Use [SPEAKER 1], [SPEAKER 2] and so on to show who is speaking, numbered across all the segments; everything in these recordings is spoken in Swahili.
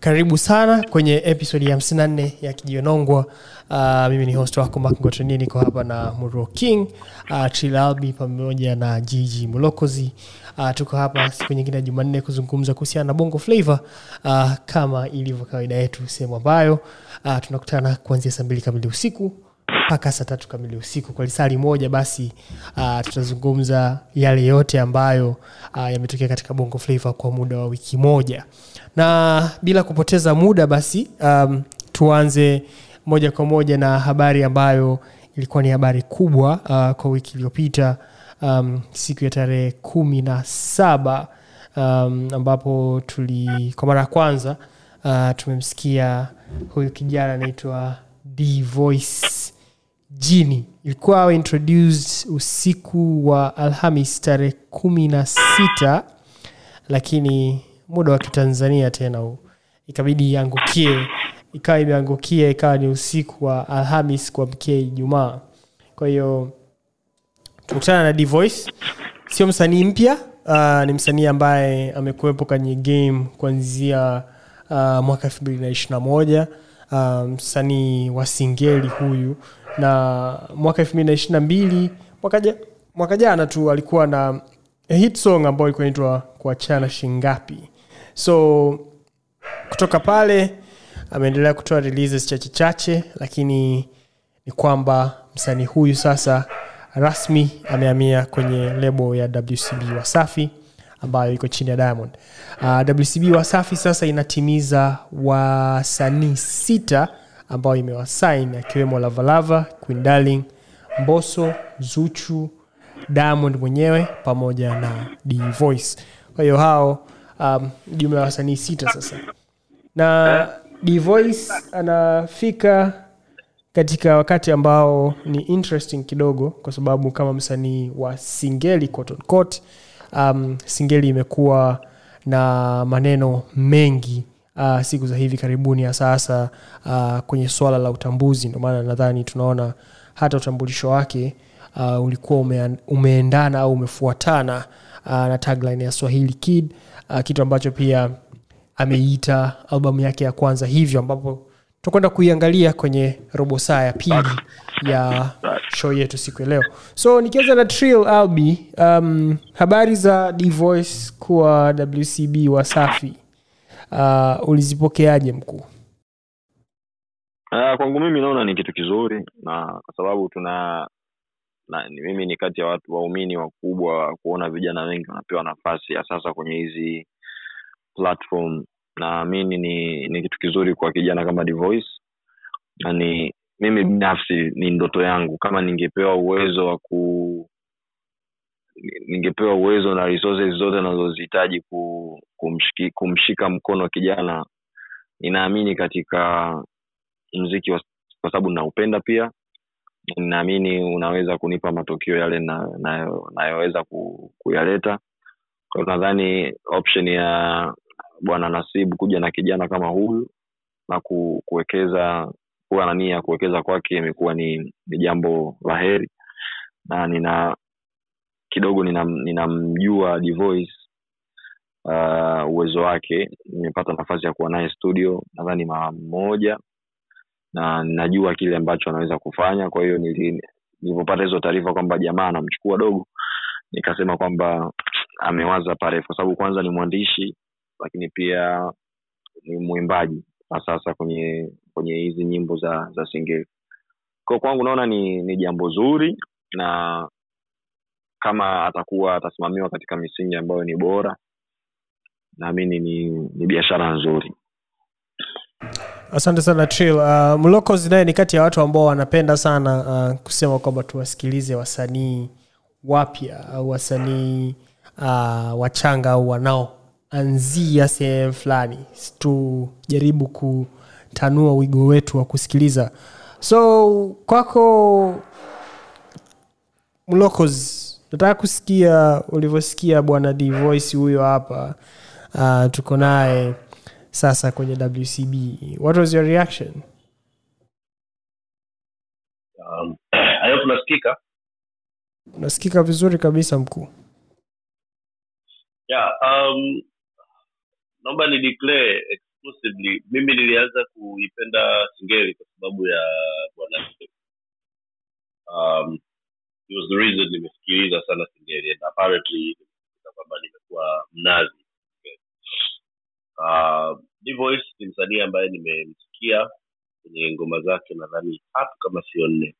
[SPEAKER 1] karibu sana kwenye episodi ya 54 ya kijionongwa uh, mimi ni host wako makngotoni niko hapa na muro king. Uh, trilalbi pamoja na jiji mulokozi uh, tuko hapa siku nyingine ya jumanne kuzungumza kuhusiana na bongo flavor uh, kama ilivyo kawaida yetu sehemu ambayo uh, tunakutana kuanzia saa mbili kamili usiku mpaka saa tatu kamili usiku. Kwa lisali moja basi uh, tutazungumza yale yote ambayo uh, yametokea katika bongo flava kwa muda wa wiki moja. Na bila kupoteza muda basi um, tuanze moja kwa moja na habari ambayo ilikuwa ni habari kubwa uh, kwa wiki iliyopita um, siku ya tarehe kumi na saba um, ambapo tuli kwa mara ya kwanza uh, tumemsikia huyu kijana anaitwa d voice jini. Ilikuwa introduced usiku wa alhamis tarehe kumi na sita lakini muda wa kitanzania tena huu. Ikabidi iangukie ikawa imeangukia ikawa ni usiku wa alhamis kuamkia ijumaa. Kwa hiyo tukutana na dvoice. Sio msanii mpya uh, ni msanii ambaye amekuwepo kwenye game kuanzia uh, mwaka elfu mbili na ishiri na moja. Uh, msanii wa singeli huyu na mwaka elfu mbili na ishiri na mbili mwaka, mwaka jana tu alikuwa na hit song ambayo ilikuwa inaitwa kuachana shingapi. So kutoka pale ameendelea kutoa releases chache chache lakini ni kwamba msanii huyu sasa rasmi amehamia kwenye lebo ya wcb wasafi ambayo iko chini ya diamond. Uh, wcb wasafi sasa inatimiza wasanii sita ambayo imewasain akiwemo lavalava queen mboso zuchu diamond mwenyewe pamoja na d kwa hiyo hao um, jumla ya wasanii sita sasa. Na d anafika katika wakati ambao ni interesting kidogo kwa sababu kama msanii wa singeli quote on um, singeli imekuwa na maneno mengi uh, siku za hivi karibuni hasa uh, kwenye swala la utambuzi. Ndio maana nadhani tunaona hata utambulisho wake uh, ulikuwa ume, umeendana au umefuatana uh, na tagline ya swahili kid uh, kitu ambacho pia ameiita albamu yake ya kwanza hivyo ambapo tutakwenda kuiangalia kwenye robo saa ya pili ya show yetu siku ya leo. So nikianza na trill albi um, habari za dvoice kuwa wcb wasafi uh, ulizipokeaje mkuu?
[SPEAKER 2] Uh, kwangu mimi naona ni kitu kizuri na kwa sababu tuna na, mimi ni kati ya watu waumini wakubwa wa kuona vijana wengi wanapewa nafasi ya sasa kwenye hizi platform. Naamini ni ni kitu kizuri kwa kijana kama Voice na ni mimi binafsi ni ndoto yangu. Kama ningepewa uwezo wa ku ningepewa uwezo na resources zote nazozihitaji ku, kumshiki, kumshika mkono kijana ninaamini katika mziki wa, kwa sababu ninaupenda pia ninaamini unaweza kunipa matokeo yale na- na nayoweza ku, kuyaleta. Kwao nadhani option ya bwana nasibu kuja na kijana kama huyu na ku, kuwekeza kuwa na nia ya kuwekeza kwake imekuwa ni, ni jambo la heri. Na nina kidogo ninamjua nina ninamjua uh, uwezo wake. Nimepata nafasi ya kuwa naye studio nadhani mara moja na najua kile ambacho anaweza kufanya. Kwa hiyo nili- nilivyopata hizo taarifa kwamba jamaa anamchukua dogo nikasema kwamba amewaza parefu kwa sababu kwanza ni mwandishi lakini pia ni mwimbaji sasa kwenye kwenye hizi nyimbo za za singeli kwa kwangu naona ni ni jambo zuri na kama atakuwa atasimamiwa katika misingi ambayo ni bora naamini ni ni biashara nzuri.
[SPEAKER 1] Asante sana trill. Uh, mlokozi naye ni kati ya watu ambao wanapenda sana uh, kusema kwamba tuwasikilize wasanii wapya au wasanii uh, wachanga au wanaoanzia sehemu fulani. Tujaribu kutanua wigo wetu wa kusikiliza. So kwako mlocos nataka kusikia ulivyosikia bwana dvoice huyo hapa. Uh, tuko naye sasa kwenye wcb what was your reaction?
[SPEAKER 3] Um, tunasikika?
[SPEAKER 1] Unasikika vizuri kabisa mkuu.
[SPEAKER 3] Yeah, um, naomba ni declare exclusively mimi nilianza kuipenda singeli kwa sababu ya bwana um, it was the reason nimesikiliza sana singeli and apparently kwamba nimekuwa mnazi. Uh, ni msanii ambaye nimemsikia kwenye ngoma zake nadhani tatu kama sio nne.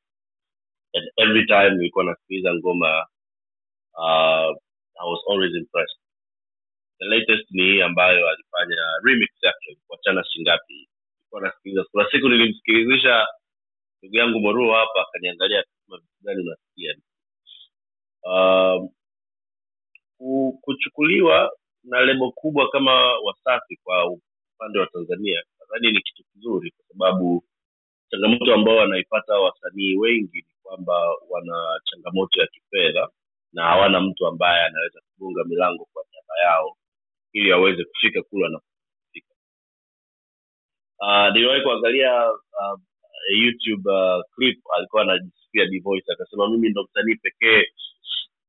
[SPEAKER 3] And every time nilikuwa nasikiliza ngoma uh, I was always impressed. The latest ni hii ambayo alifanya remix yake kuachana shingapi. Nilikuwa nasikiliza. Kuna siku nilimsikilizisha ndugu yangu moruo hapa akaniangalia gani unasikia. Um, ku- kuchukuliwa na lebo kubwa kama wasafi kwa upande wa tanzania nadhani ni kitu kizuri kwa sababu changamoto ambao wanaipata wasanii wengi ni kwamba wana changamoto ya kifedha na hawana mtu ambaye anaweza kugonga milango kwa niaba yao ili waweze kufika kule wanapofika. Uh, niliwahi kuangalia uh, youtube uh, clip alikuwa anajisifia Dvoice akasema mimi ndo msanii pekee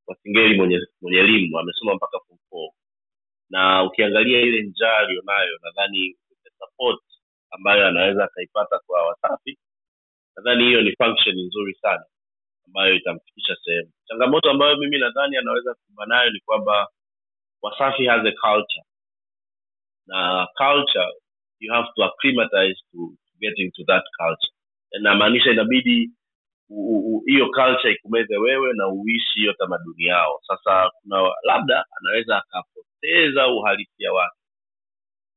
[SPEAKER 3] wa singeli mwenye mwenye elimu amesoma mpaka form four. Na ukiangalia ile njaa aliyonayo nadhani support ambayo anaweza akaipata kwa wasafi nadhani hiyo ni function nzuri sana ambayo itamfikisha sehemu. Changamoto ambayo mimi nadhani anaweza kuba nayo ni kwamba wasafi has a culture. Na culture you have to acclimatize to get into that culture inamaanisha inabidi hiyo culture ikumeze wewe na uishi hiyo tamaduni yao. Sasa kuna labda anaweza akapoteza uhalisia wake.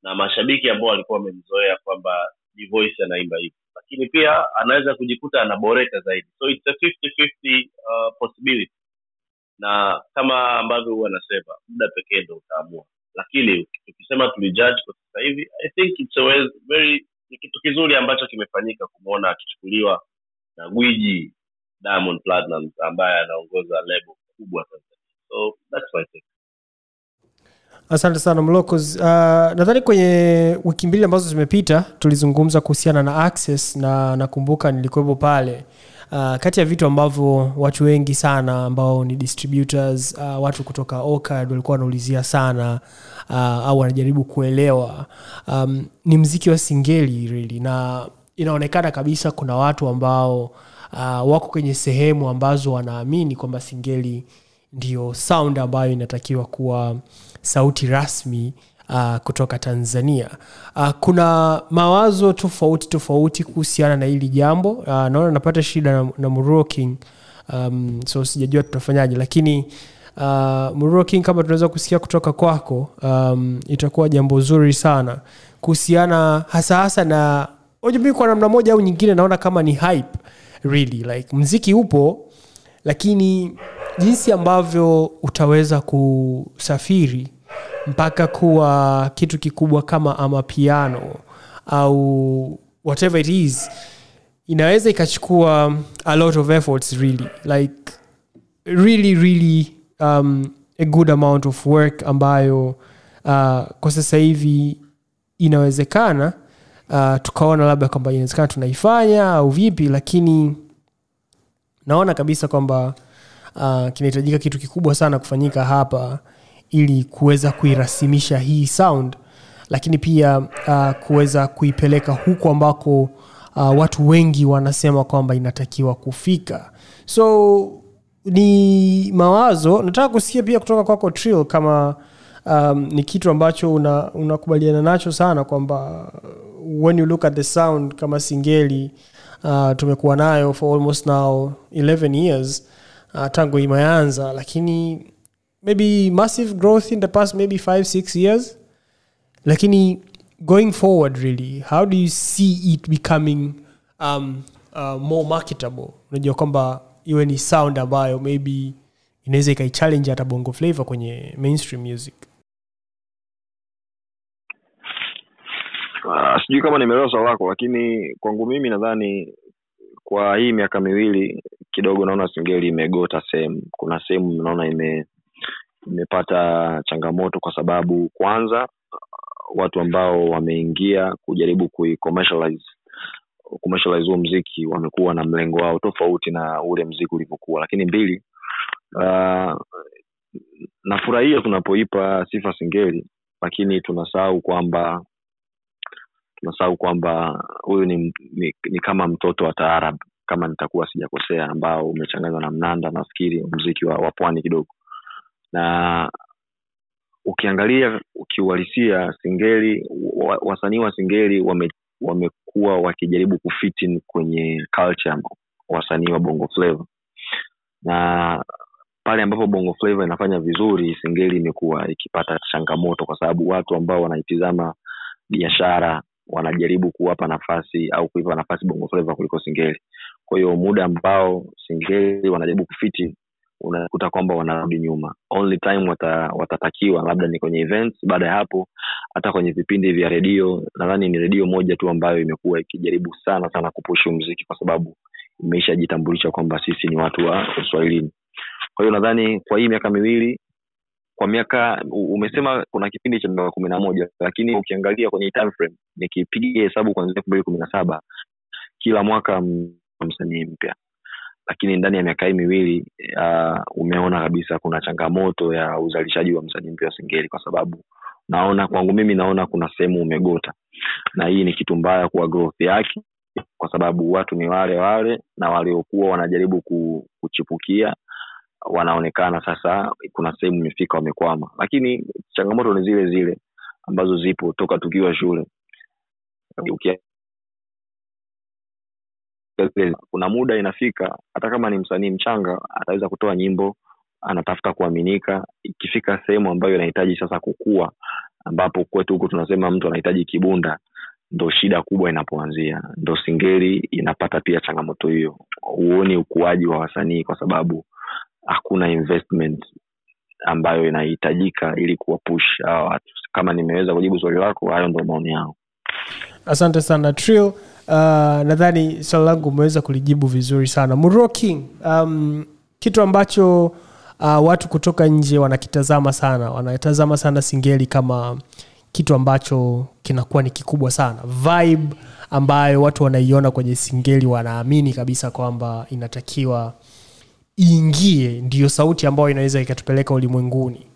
[SPEAKER 3] Na mashabiki ambao walikuwa wamemzoea kwamba Voice anaimba hivi. Lakini pia anaweza kujikuta anaboreka zaidi. So it's a 50-50 uh, possibility. Na kama ambavyo huwa anasema muda pekee ndo utaamua. Lakini tukisema tulijudge kwa sasa hivi i think it's a very ni kitu kizuri ambacho kimefanyika kumwona akichukuliwa na gwiji diamond platinum ambaye anaongoza lebo kubwa tanzania. So that's my take.
[SPEAKER 1] Asante sana mlocos uh, nadhani kwenye wiki mbili ambazo zimepita tulizungumza kuhusiana na access na nakumbuka nilikuwepo pale uh, kati ya vitu ambavyo watu wengi sana ambao ni distributors uh, watu kutoka ocard walikuwa wanaulizia sana uh, au wanajaribu kuelewa um, ni mziki wa singeli really. Na inaonekana kabisa kuna watu ambao uh, wako kwenye sehemu ambazo wanaamini kwamba singeli ndio sound ambayo inatakiwa kuwa sauti rasmi uh, kutoka tanzania. Uh, kuna mawazo tofauti tofauti kuhusiana na hili jambo. Uh, naona napata shida na, na King um, so sijajua tutafanyaje lakini uh, King kama tunaweza kusikia kutoka kwako um, itakuwa jambo zuri sana kuhusiana hasa hasa na mi kwa namna moja au nyingine naona kama ni hype really like mziki upo lakini jinsi ambavyo utaweza kusafiri mpaka kuwa kitu kikubwa kama amapiano au whatever it is inaweza ikachukua a lot of efforts really. Like really really um, a good amount of work ambayo uh, kwa sasa hivi inawezekana uh, tukaona labda kwamba inawezekana tunaifanya au vipi lakini naona kabisa kwamba uh, kinahitajika kitu kikubwa sana kufanyika hapa ili kuweza kuirasimisha hii sound lakini pia uh, kuweza kuipeleka huku ambako uh, watu wengi wanasema kwamba inatakiwa kufika. So ni mawazo. Nataka kusikia pia kutoka kwako Trill kama um, ni kitu ambacho una- unakubaliana una nacho sana kwamba when you look at the sound kama singeli uh, tumekuwa nayo for almost now 11 years uh, tangu imeanza lakini maybe massive growth in the past maybe 5 6 years. Lakini going forward really how do you see it becoming um, uh, more marketable? Unajua kwamba iwe ni sound ambayo maybe inaweza ikaichallenge hata bongo flavor kwenye mainstream music.
[SPEAKER 2] Uh, sijui kama nimeelewa swali lako lakini kwangu mimi nadhani kwa hii miaka miwili kidogo naona singeli imegota sehemu. Kuna sehemu naona ime imepata changamoto kwa sababu kwanza watu ambao wameingia kujaribu kuicommercialize commercialize huo mziki wamekuwa na mlengo wao tofauti na ule mziki ulivyokuwa. Lakini mbili uh, nafurahia tunapoipa sifa singeli lakini tunasahau kwamba tunasahau kwamba huyu ni, ni, ni kama mtoto wa taarab kama nitakuwa sijakosea ambao umechanganywa na mnanda nafikiri mziki wa, wa pwani kidogo na ukiangalia ukiuhalisia singeli wa- wasanii wa singeli wame wamekuwa wakijaribu kufitin kwenye culture wasanii wa bongo flava. Na pale ambapo bongo flava inafanya vizuri singeli imekuwa ikipata changamoto kwa sababu watu ambao wanaitizama biashara wanajaribu kuwapa nafasi au kuipa nafasi bongo flava kuliko singeli. Kwa hiyo muda ambao singeli wanajaribu kufiti unakuta kwamba wanarudi nyuma. Only time wata, watatakiwa labda ni kwenye events baada ya hapo hata kwenye vipindi vya redio nadhani ni redio moja tu ambayo imekuwa ikijaribu sana sana kupushu mziki kwa sababu imeishajitambulisha kwamba sisi ni watu wa uswahilini kwa hiyo nadhani kwa hii miaka miwili kwa miaka umesema kuna kipindi cha miaka kumi na moja lakini ukiangalia kwenye time frame nikipiga hesabu kuanzia elfu mbili kumi na saba kila mwaka msanii mpya lakini ndani ya miaka hii miwili uh, umeona kabisa kuna changamoto ya uzalishaji wa msanii mpya wa singeli kwa sababu naona kwangu mimi naona kuna sehemu umegota. Na hii ni kitu mbaya kuwa growth yake kwa sababu watu ni wale wale na waliokuwa wanajaribu kuchipukia wanaonekana sasa kuna sehemu imefika wamekwama. Lakini changamoto ni zile zile ambazo zipo toka tukiwa shule kuna muda inafika hata kama ni msanii mchanga ataweza kutoa nyimbo anatafuta kuaminika. Ikifika sehemu ambayo inahitaji sasa kukua ambapo kwetu huku tunasema mtu anahitaji kibunda ndo shida kubwa inapoanzia. Ndo singeli inapata pia changamoto hiyo. Huoni ukuaji wa wasanii kwa sababu hakuna investment ambayo inahitajika ili kuwapush hawa watu. Kama nimeweza kujibu swali lako hayo ndo maoni yangu.
[SPEAKER 1] Asante sana trill uh, nadhani swali langu umeweza kulijibu vizuri sana. Muro king um, kitu ambacho uh, watu kutoka nje wanakitazama sana wanatazama sana singeli kama kitu ambacho kinakuwa ni kikubwa sana. Vibe ambayo watu wanaiona kwenye singeli wanaamini kabisa kwamba inatakiwa iingie ndiyo sauti ambayo inaweza ikatupeleka ulimwenguni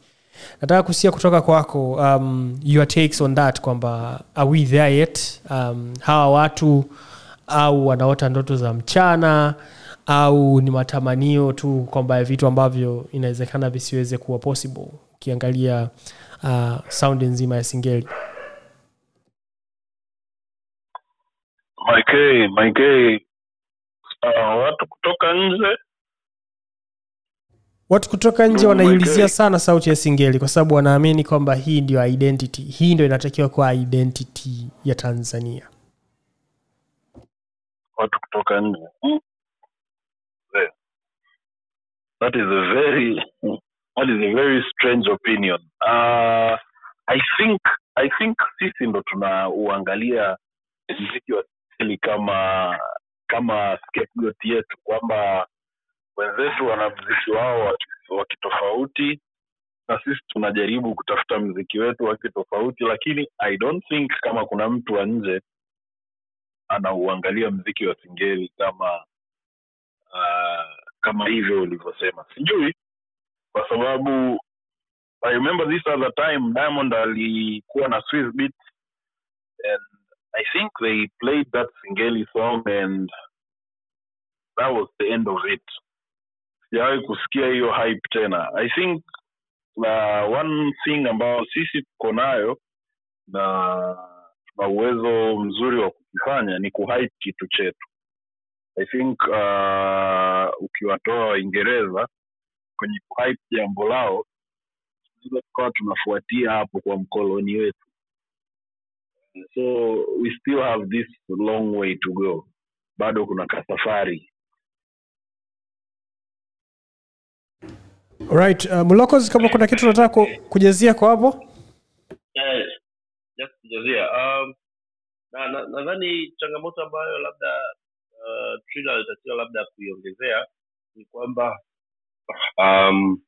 [SPEAKER 1] nataka kusikia kutoka kwako um, your takes on that kwamba are we there yet? Um, hawa watu au wanaota ndoto za mchana au ni matamanio tu kwamba vitu ambavyo inawezekana visiweze kuwa possible ukiangalia uh, saundi nzima ya singeli.
[SPEAKER 4] Mike, Mike, uh, watu kutoka nje
[SPEAKER 1] watu kutoka nje
[SPEAKER 4] Oh my
[SPEAKER 1] wanaiulizia sana sauti ya singeli kwa sababu wanaamini kwamba hii ndio identity hii ndio inatakiwa kuwa identity ya tanzania
[SPEAKER 4] watu kutoka nje Hmm. Yeah. that is a very that is a very strange opinion uh, i think i think sisi ndo tunauangalia mziki wa singeli kama kama scapegoat yetu kwamba wenzetu wana mziki wao wa kitofauti na sisi tunajaribu kutafuta mziki wetu wa kitofauti lakini i don't think kama kuna mtu wa nje anauangalia mziki wa singeli kama uh, kama hivyo ulivyosema. Sijui kwa sababu i remember this other time diamond alikuwa na Swiss beat and i think they played that singeli song and that was the end of it sijawahi kusikia hiyo hype tena. I think uh, one thing ambayo sisi tuko nayo na tuna uwezo mzuri wa kukifanya ni kuhype kitu chetu. I think uh, ukiwatoa waingereza kwenye kuhype jambo lao tunaweza tukawa tunafuatia hapo kwa mkoloni wetu. So we still have this long way to go. Bado kuna kasafari
[SPEAKER 1] right uh, mlokos kama kuna kitu unataka ku, kujazia kwa hapo?
[SPEAKER 3] Yes, just kujazia. Um, na na- nadhani changamoto ambayo labda uh, Trina labda kuiongezea ni kwamba um,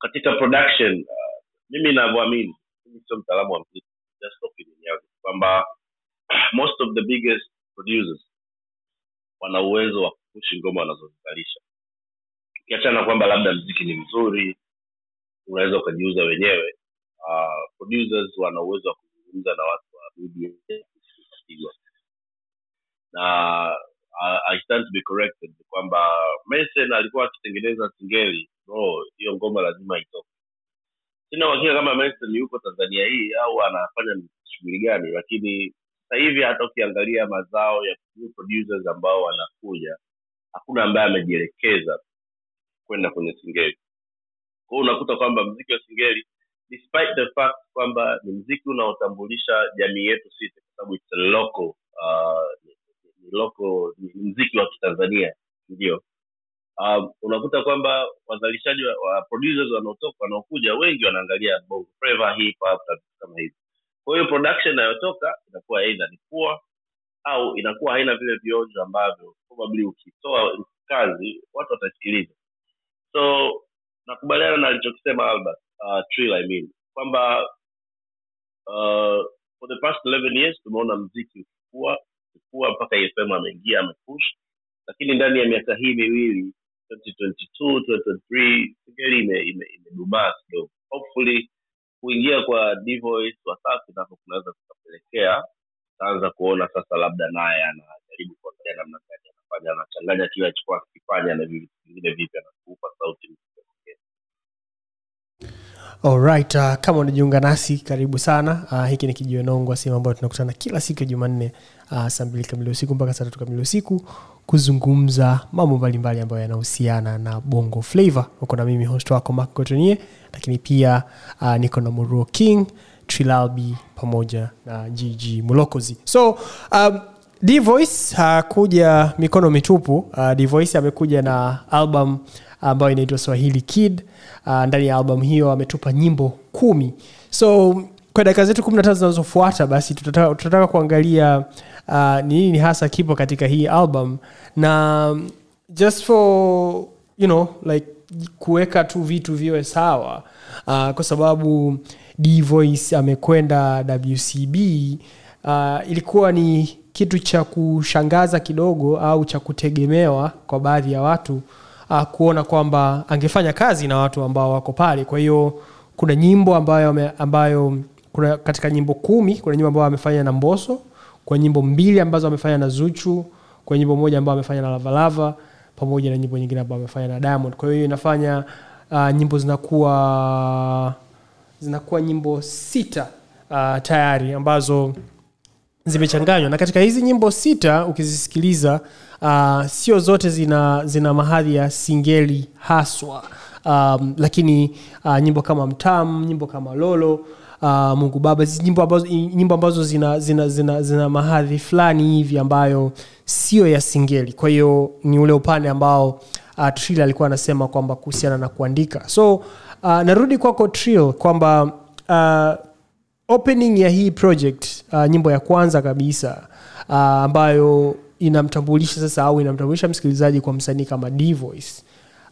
[SPEAKER 3] katika production uh, mimi inavyoamini mimi sio mtaalamu wa mziki kwamba most of the biggest producers wana uwezo wa kupushi ngoma wanazozizalisha ukiachana kwamba labda mziki ni mzuri unaweza ukajiuza wenyewe uh, producers wana uwezo wa kuzungumza na watu wa ikapigwa na uh, I stand to be corrected kwamba Mason alikuwa akitengeneza singeli no hiyo ngoma lazima itoke. Sina uhakika kama Mason yuko Tanzania hii au anafanya shughuli gani lakini sasa hivi hata ukiangalia mazao ya producers ambao wanakuja hakuna ambaye amejielekeza kwenda kwenye singeli. Kwao unakuta kwamba mziki wa singeli despite the fact kwamba ni mziki unaotambulisha jamii yetu sisi kwa sababu it's local uh, ni, local ni mziki wa kitanzania ndio. Um, unakuta kwamba wazalishaji wa, wa producers wanaotoka wanaokuja wengi wanaangalia bongo flava hip hop na vitu kama hivi kwa hiyo production inayotoka inakuwa aidha ni poor au inakuwa haina vile vionjo ambavyo probably ukitoa kazi watu watasikiliza so nakubaliana na alichokisema albert uh, Trill, I mean kwamba uh, for the past 11 years tumeona mziki ukikua ukikua mpaka fm ameingia amepush lakini ndani ya miaka hii miwili 2022 2023 singeli ime- ime- imedumaa kidogo. Hopefully kuingia kwa Dvoice wasafi nako kunaweza kukapelekea taanza kuona sasa labda naye anajaribu kuangalia namna gani anafanya anachanganya kile alichokuwa akifanya na vitu vingine vipya na sauti
[SPEAKER 1] Alright, uh, kama unajiunga nasi karibu sana. Uh, hiki ni kijionongwa sehemu ambayo tunakutana kila siku ya jumanne uh, saa mbili kamili usiku mpaka saa tatu kamili usiku kuzungumza mambo mbalimbali ambayo yanahusiana na bongo flavo uko na mimi host wako mak Gotonie lakini pia uh, niko na Muruo king trilalbi pamoja na gg mulokozi so um, dvoice hakuja mikono mitupu. Uh, dvoice amekuja na album ambayo inaitwa swahili kid. Uh, ndani ya album hiyo ametupa nyimbo kumi. So kwa dakika zetu kumi na tatu zinazofuata basi tutataka, tutataka kuangalia uh, ni nini hasa kipo katika hii album. Na just for you know like kuweka tu vitu viwe sawa uh, kwa sababu dvoice amekwenda wcb uh, ilikuwa ni kitu cha kushangaza kidogo au cha kutegemewa kwa baadhi ya watu uh, kuona kwamba angefanya kazi na watu ambao wako pale. Kwa hiyo kuna nyimbo ambayo, ambayo kuna katika nyimbo kumi kuna nyimbo ambayo amefanya na mboso kuna nyimbo mbili ambazo amefanya na zuchu kuna nyimbo moja ambayo amefanya na lavalava pamoja na nyimbo nyingine ambayo amefanya na diamond. Kwa hiyo inafanya uh, nyimbo zinakuwa zinakuwa nyimbo sita uh, tayari ambazo zimechanganywa. Na katika hizi nyimbo sita ukizisikiliza uh, sio zote zina, zina mahadhi ya singeli haswa. Um, lakini uh, nyimbo kama mtam nyimbo kama lolo uh, mungu baba nyimbo ambazo, nyimbo ambazo zina, zina, zina, zina mahadhi fulani hivi ambayo sio ya singeli. Kwa hiyo ni ule upande ambao uh, trill alikuwa anasema kwamba kuhusiana na kuandika. So uh, narudi kwako trill kwamba uh, opening ya hii project uh, nyimbo ya kwanza kabisa uh, ambayo inamtambulisha sasa au inamtambulisha msikilizaji kwa msanii kama dvoice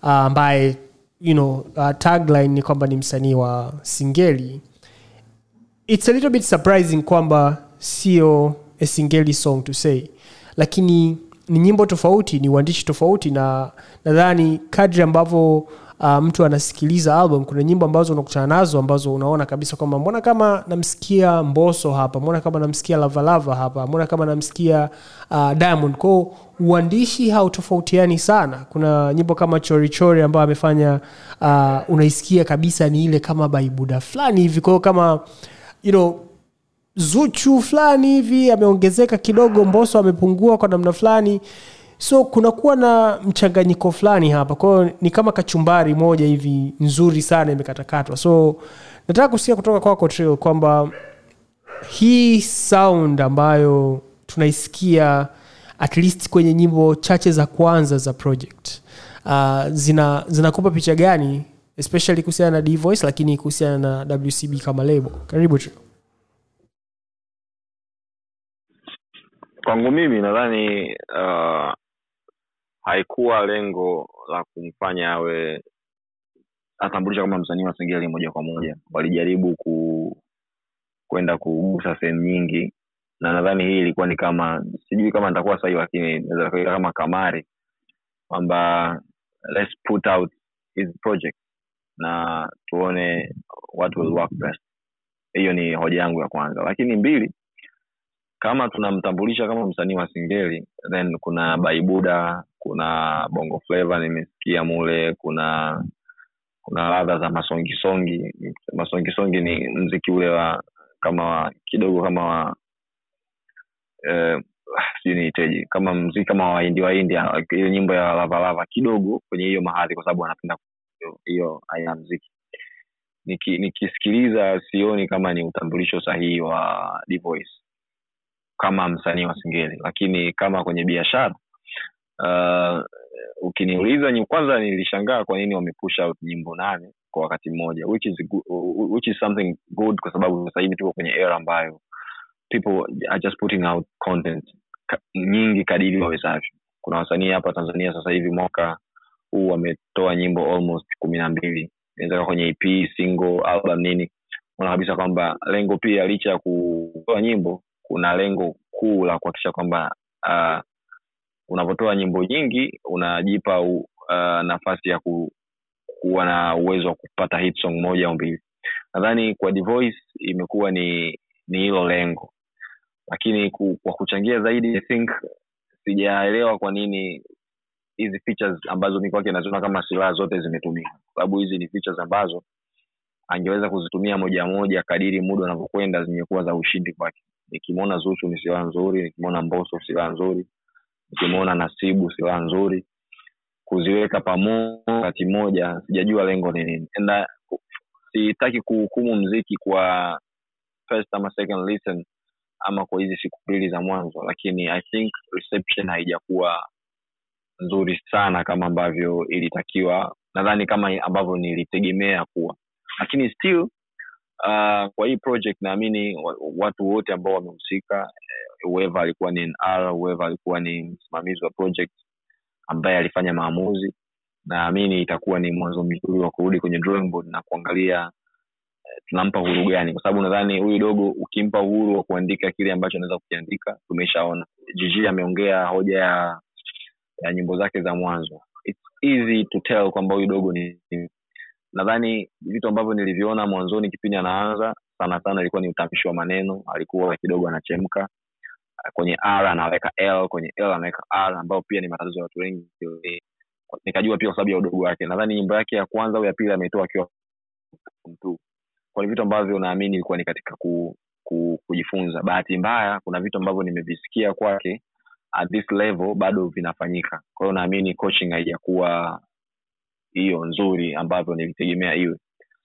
[SPEAKER 1] uh, ambaye you know, uh, tagline ni kwamba ni msanii wa singeli. It's a little bit surprising kwamba sio a singeli song to say lakini ni nyimbo tofauti ni uandishi tofauti na nadhani kadri ambavyo uh, mtu anasikiliza album kuna nyimbo ambazo unakutana nazo ambazo unaona kabisa kwamba mbona kama namsikia mboso hapa mbona kama namsikia lavalava hapa mbona kama namsikia uh, diamond. Kwao uandishi hautofautiani sana. Kuna nyimbo kama chorichori ambayo amefanya uh, unaisikia kabisa ni ile kama baibuda fulani hivi. Kwao kama you know, zuchu fulani hivi ameongezeka kidogo mboso amepungua kwa namna fulani so kunakuwa na mchanganyiko fulani hapa. Kwao ni kama kachumbari moja hivi nzuri sana imekatakatwa. So nataka kusikia kutoka kwako kwa kwamba hii sound ambayo tunaisikia at least kwenye nyimbo chache za kwanza za project uh, zina zinakupa picha gani? Especially kuhusiana na dvoice lakini kuhusiana na wcb kama lebo karibu Trill.
[SPEAKER 2] kwangu mimi nadhani uh, haikuwa lengo la kumfanya awe atambulisha kama msanii wa singeli moja kwa moja. Walijaribu ku kwenda kugusa sehemu nyingi na nadhani hii ilikuwa ni kama sijui kama nitakuwa sahihi lakini naweza kama kamari kwamba let's put out his project na tuone what will work best. Hiyo ni hoja yangu ya kwanza. Lakini mbili kama tunamtambulisha kama msanii wa singeli then kuna baibuda kuna bongo flava nimesikia mule kuna kuna ladha za masongisongi masongisongi ni mziki ule wa kama wa kidogo kama wa eh, sijui niiteji kama mziki kama waindi waindi hiyo nyimbo ya lavalava kidogo kwenye hiyo mahadhi kwa sababu wanapenda hiyo- aina ya mziki. Niki, nikisikiliza sioni kama ni utambulisho sahihi wa voice kama msanii wa singeli lakini kama kwenye biashara uh, ukiniuliza ni kwanza nilishangaa kwa nini wamepush out nyimbo nane kwa wakati mmoja which is, which is something good kwa sababu sasa hivi tuko kwenye era ambayo people are just putting out content nyingi kadiri wawezavyo. Kuna wasanii hapa tanzania sasa hivi mwaka huu wametoa nyimbo almost kumi na mbili. Inaweza kwenye ep single album nini. Ona kabisa kwamba lengo pia licha ya kutoa nyimbo kuna lengo kuu la kuhakikisha kwamba uh, unapotoa nyimbo nyingi unajipa uh, nafasi ya ku, kuwa na uwezo wa kupata hit song moja au mbili. Nadhani kwa voice imekuwa ni ni hilo lengo. Lakini ku, kwa kuchangia zaidi I think sijaelewa kwa nini hizi features ambazo mi kwake naziona kama silaha zote zimetumika. Sababu hizi ni features ambazo angeweza kuzitumia moja moja kadiri muda unavyokwenda zimekuwa za ushindi kwake. Nikimwona zuchu ni silaha nzuri nikimwona mboso silaha nzuri nikimwona nasibu silaha nzuri. Kuziweka pamoja wakati moja sijajua lengo ni nini. And, sitaki kuhukumu mziki kwa first ama second listen ama kwa hizi siku mbili za mwanzo. Lakini i think reception haijakuwa nzuri sana kama ambavyo ilitakiwa. Nadhani kama ambavyo nilitegemea kuwa. Lakini still uh, kwa hii project naamini watu wote ambao wamehusika eh, whoever alikuwa ni NR, whoever alikuwa ni msimamizi wa project ambaye alifanya maamuzi naamini itakuwa ni mwanzo mzuri wa kurudi kwenye drawing board na kuangalia eh, tunampa uhuru gani. Kwa sababu nadhani huyu dogo ukimpa uhuru wa kuandika kile ambacho anaweza kukiandika tumeshaona. Jiji ameongea hoja ya ya nyimbo zake za mwanzo. It's easy to tell kwamba huyu dogo ni- nadhani vitu ambavyo nilivyoona mwanzoni kipindi anaanza sana sana ilikuwa ni utamshi wa maneno. Alikuwa kidogo anachemka. Kwenye r anaweka l kwenye l anaweka r ambayo pia ni matatizo ya watu wengi. Nikajua pia kwa sababu ya udogo wake. Nadhani nyimbo yake ya kwanza au ya pili ameitoa akiwa ni vitu ambavyo naamini ilikuwa ni katika ku, ku, kujifunza. Bahati mbaya kuna vitu ambavyo nimevisikia kwake at this level bado vinafanyika. Kwa hiyo naamini coaching haijakuwa hiyo nzuri ambavyo nilitegemea iwe.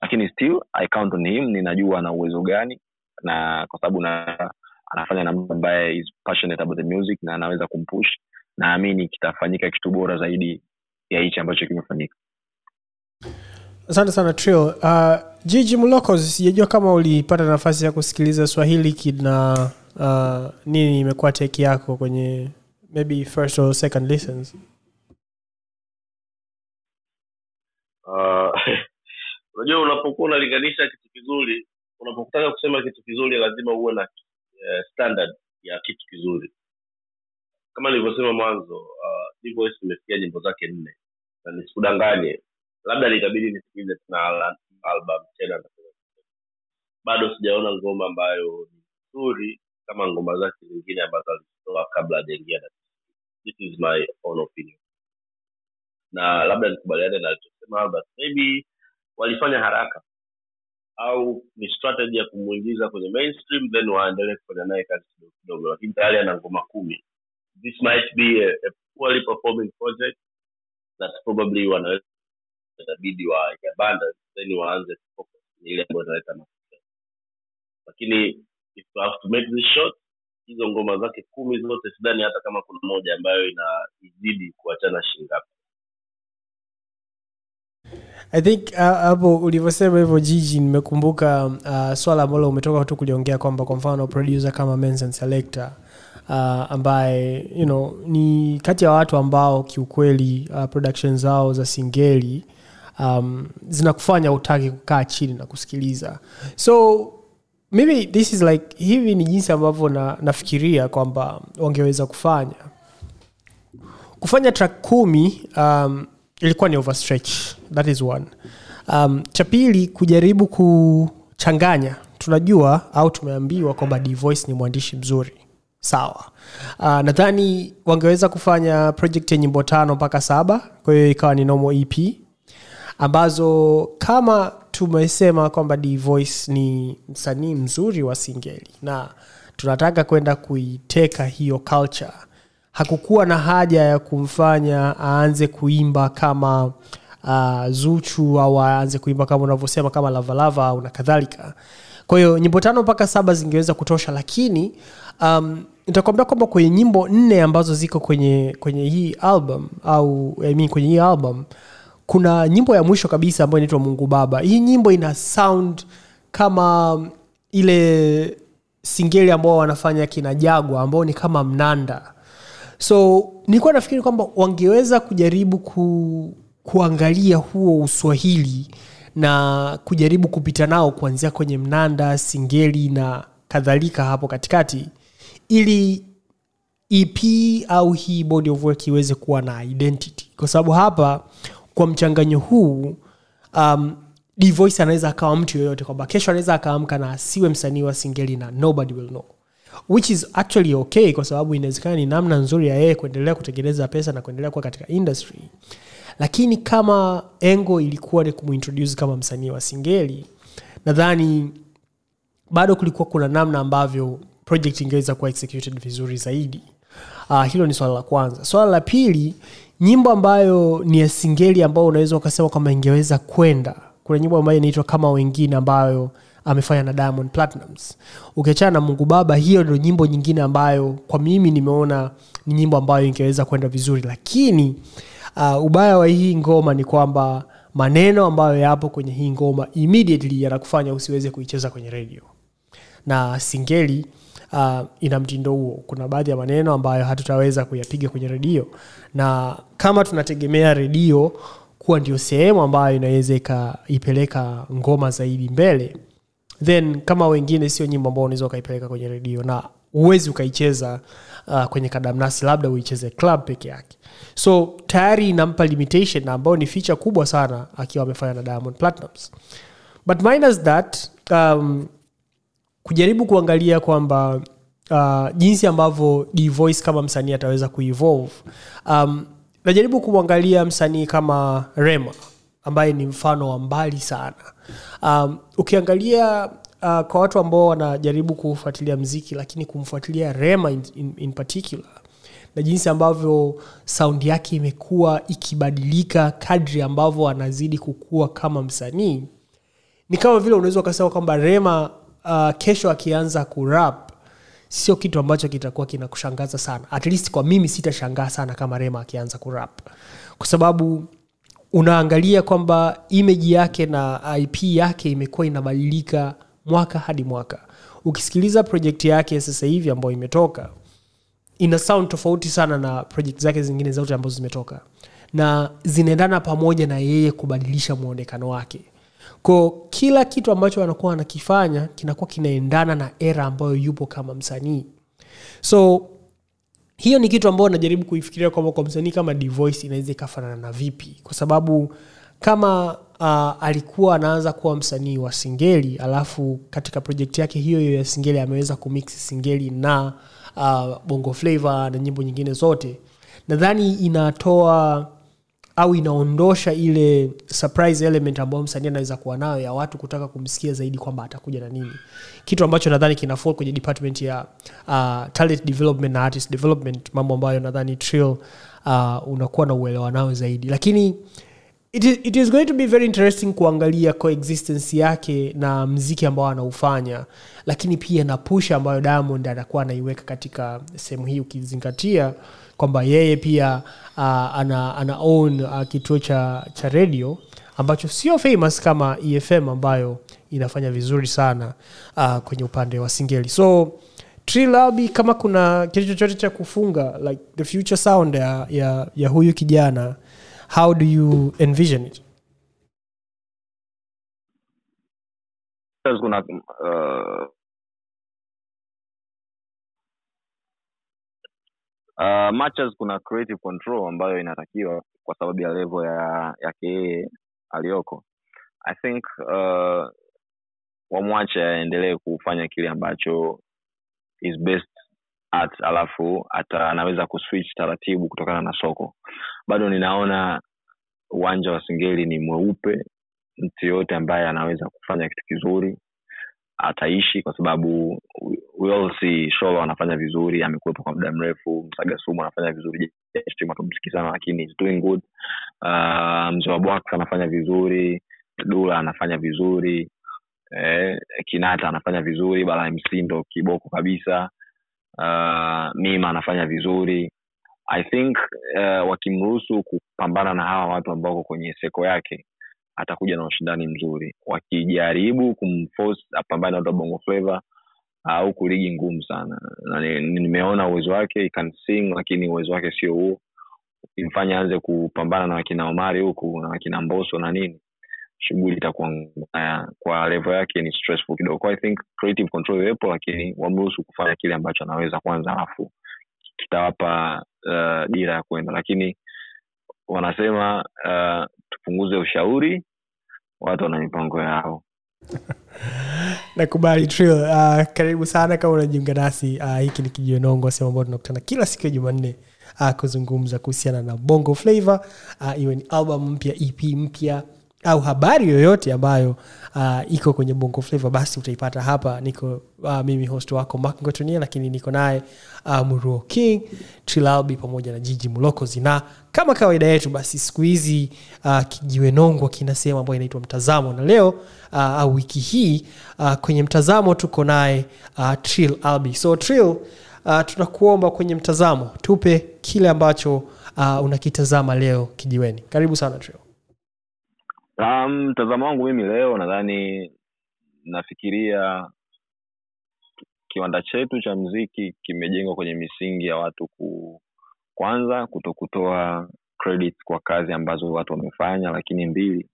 [SPEAKER 2] Lakini still i count on him ninajua ana uwezo gani na kwa sababu na anafanya na mtu ambaye is passionate about the music na anaweza kumpush naamini kitafanyika kitu bora zaidi ya hichi ambacho kimefanyika.
[SPEAKER 1] Asante sana trio. Uh, jiji mlocos sijajua kama ulipata nafasi ya kusikiliza swahili kina uh, nini imekuwa teki yako kwenye maybe first or second listens
[SPEAKER 3] Ah, uh, unapokuwa unalinganisha kitu kizuri unapotaka kusema kitu kizuri lazima uwe na uh, standard ya kitu kizuri. Kama nilivyosema mwanzo uh, nimesikia nyimbo zake nne. Na nisikudanganye labda nitabidi nisikilize tena album tena bado sijaona ngoma ambayo ni nzuri kama ngoma zake zingine ambazo alizitoa kabla hajaingia na this is my own opinion. Na labda nikubaliane na alichosema Albert maybe walifanya haraka. Au ni strategy ya kumwingiza kwenye mainstream then waendelee kufanya naye kazi kidogo kidogo. Lakini tayari ana ngoma kumi. This might be a, a poorly performing project that probably wanaweza itabidi waabanda then waanze ile ambayo inaleta lakini if you have to make this shot, hizo ngoma zake kumi zote sidhani hata kama kuna moja ambayo inaizidi kuachana shingapi
[SPEAKER 1] i think uh, ulivyosema hivyo jiji nimekumbuka uh, swala ambalo umetoka tu kuliongea kwamba kwa mfano producer kama Benson selector uh, ambaye you know, ni kati ya watu ambao kiukweli uh, production zao za singeli um, zinakufanya utaki kukaa chini na kusikiliza. So maybe this is like hivi ni jinsi ambavyo na, nafikiria kwamba wangeweza kufanya. Kufanya track kumi um, ilikuwa ni overstretch. That is one. Um, cha pili kujaribu kuchanganya. Tunajua au tumeambiwa kwamba Dvoice ni mwandishi mzuri. Sawa. Uh, nadhani wangeweza kufanya project ya nyimbo tano mpaka saba kwa hiyo ikawa ni normal ep ambazo kama tumesema kwamba D voice ni msanii mzuri wa singeli na tunataka kwenda kuiteka hiyo culture hakukuwa na haja ya kumfanya aanze kuimba kama uh, zuchu au aanze kuimba kama unavyosema kama lavalava au na kadhalika. Kwa hiyo nyimbo tano mpaka saba zingeweza kutosha lakini um, nitakwambia kwamba kwenye nyimbo nne ambazo ziko kwenye kwenye hii album au I mean, kwenye hii album kuna nyimbo ya mwisho kabisa ambayo inaitwa mungu baba. Hii nyimbo ina sound kama ile singeli ambao wanafanya kina jagwa ambao ni kama mnanda so nilikuwa nafikiri kwamba wangeweza kujaribu ku, kuangalia huo uswahili na kujaribu kupita nao kuanzia kwenye mnanda singeli na kadhalika hapo katikati ili ep au hii body of work iweze kuwa na identity. Kwa sababu hapa kwa mchanganyo huu um, Dvoice anaweza akawa mtu yoyote kwamba kesho anaweza akaamka na asiwe msanii wa singeli na nobody will know which is actually okay kwa sababu inawezekana ni namna nzuri ya yeye kuendelea kutengeneza pesa na kuendelea kuwa katika industry. Lakini kama engo ilikuwa ni kumuintroduce kama msanii wa singeli nadhani bado kulikuwa kuna namna ambavyo project ingeweza kuwa executed vizuri zaidi. Uh, hilo ni swala la kwanza. Swala la pili nyimbo ambayo ni ya singeli ambayo unaweza ukasema kwamba ingeweza kwenda. Kuna nyimbo ambayo inaitwa kama wengine ambayo amefanya na diamond platinums ukiachana na mungu baba hiyo ndio nyimbo nyingine ambayo kwa mimi nimeona ni nyimbo ambayo ingeweza kwenda vizuri. Lakini uh, ubaya wa hii ngoma ni kwamba maneno ambayo yapo kwenye hii ngoma immediately yanakufanya usiweze kuicheza kwenye redio na singeli uh, ina mtindo huo. Kuna baadhi ya maneno ambayo hatutaweza kuyapiga kwenye redio na kama tunategemea redio kuwa ndio sehemu ambayo inaweza ikaipeleka ngoma zaidi mbele then kama wengine sio nyimbo ambao unaweza ukaipeleka kwenye redio na huwezi ukaicheza uh, kwenye kadamnasi labda uicheze club peke yake. So tayari inampa limitation ambayo ni ficha kubwa sana akiwa amefanya na diamond platinums but minus that um, kujaribu kuangalia kwamba uh, jinsi ambavyo voice kama msanii ataweza kuevolve um, najaribu kumwangalia msanii kama rema ambaye ni mfano wa mbali sana um, ukiangalia uh, kwa watu ambao wanajaribu kufuatilia mziki lakini kumfuatilia rema in, in, in particular na jinsi ambavyo saundi yake imekuwa ikibadilika kadri ambavyo anazidi kukua kama msanii ni kama vile unaweza ukasema kwamba rema uh, kesho akianza kurap sio kitu ambacho kitakuwa kinakushangaza sana. At least kwa mimi sitashangaa sana kama rema akianza kurap. Kwa sababu unaangalia kwamba imeji yake na ip yake imekuwa inabadilika mwaka hadi mwaka. Ukisikiliza projekti yake sasa hivi ambayo imetoka ina sound tofauti sana na projekt zake zingine zote ambazo zimetoka. Na zinaendana pamoja na yeye kubadilisha mwonekano wake. Ko kila kitu ambacho anakuwa anakifanya kinakuwa kinaendana na era ambayo yupo kama msanii. So hiyo ni kitu ambayo najaribu kuifikiria kwamba kwa msanii kama Divoice inaweza ikafanana na vipi? Kwa sababu kama uh, alikuwa anaanza kuwa msanii wa singeli alafu katika projekti yake hiyo hiyo ya singeli ameweza kumix singeli na uh, bongo flavo na nyimbo nyingine zote nadhani inatoa au inaondosha ile surprise element ambayo msanii anaweza kuwa nayo ya watu kutaka kumsikia zaidi kwamba atakuja na nini. Kitu ambacho nadhani kina fall kwenye department ya uh, talent development na artist development mambo ambayo nadhani trill uh, unakuwa na uelewa nao zaidi. Lakini it is, it is going to be very interesting kuangalia coexistence yake na mziki ambao anaufanya lakini pia na push ambayo diamond anakuwa anaiweka katika sehemu hii ukizingatia kwamba yeye pia uh, ana, ana own uh, kituo cha, cha radio ambacho sio famous kama efm ambayo inafanya vizuri sana uh, kwenye upande wa singeli. So trilabi kama kuna kitu chochote cha kufunga like the future sound ya, ya, ya huyu kijana how do you envision it?
[SPEAKER 2] Kuna uh, uh, matches kuna creative control ambayo inatakiwa kwa sababu ya level ya yake yeye aliyoko i think uh, wamwache aendelee kufanya kile ambacho is best at alafu ata anaweza kuswitch taratibu kutokana na soko. Bado ninaona uwanja wa singeli ni mweupe mtu yoyote ambaye anaweza kufanya kitu kizuri ataishi kwa sababu we anafanya vizuri amekuwepo kwa muda mrefu msaga sumu anafanya vizuri tumsikie sana lakini is doing good. Uh, mzee wa Bwaks anafanya vizuri dula anafanya vizuri eh, kinata anafanya vizuri bala msindo kiboko kabisa. Uh, mima anafanya vizuri. I think uh, wakimruhusu kupambana na hawa watu ambao wako kwenye seko yake atakuja na ushindani mzuri. Wakijaribu kumforce apambane na bongo flavor au kuligi ngumu sana. Na nimeona uwezo wake can sing lakini uwezo wake sio huo. Imfanye aanze kupambana na wakina omari huku na wakina mboso na nini. Shughuli itakuwa mbaya kwa level yake ni stressful kidogo. Kwa i think creative control iwepo lakini wamruhusu kufanya kile ambacho anaweza kwanza alafu kitawapa uh, dira ya kwenda lakini wanasema uh, tupunguze ushauri watu wana mipango yao.
[SPEAKER 1] Nakubali. Uh, karibu sana kama unajiunga nasi. Uh, hiki ni kijionongo sehemu ambao tunakutana kila siku ya jumanne uh, kuzungumza kuhusiana na bongo flavor. Uh, iwe ni album mpya ep mpya au habari yoyote ambayo uh, iko kwenye bongo flavo basi utaipata hapa. Niko uh, mimi host wako Ngotonia lakini niko naye uh, Muruo King Trilalbi pamoja na Jiji mlokozi na kama kawaida yetu basi siku hizi uh, kijiwe nongwa kina sehemu ambayo inaitwa mtazamo. Na leo uh, au wiki hii uh, kwenye mtazamo tuko naye uh, Trill Albi. So Trill uh, tunakuomba kwenye mtazamo tupe kile ambacho uh, unakitazama leo kijiweni. Karibu sana Trill
[SPEAKER 2] Um, mtazamo wangu mimi leo nadhani nafikiria kiwanda chetu cha mziki kimejengwa kwenye misingi ya watu ku kwanza kuto kutoa credit kwa kazi ambazo watu wamefanya lakini mbili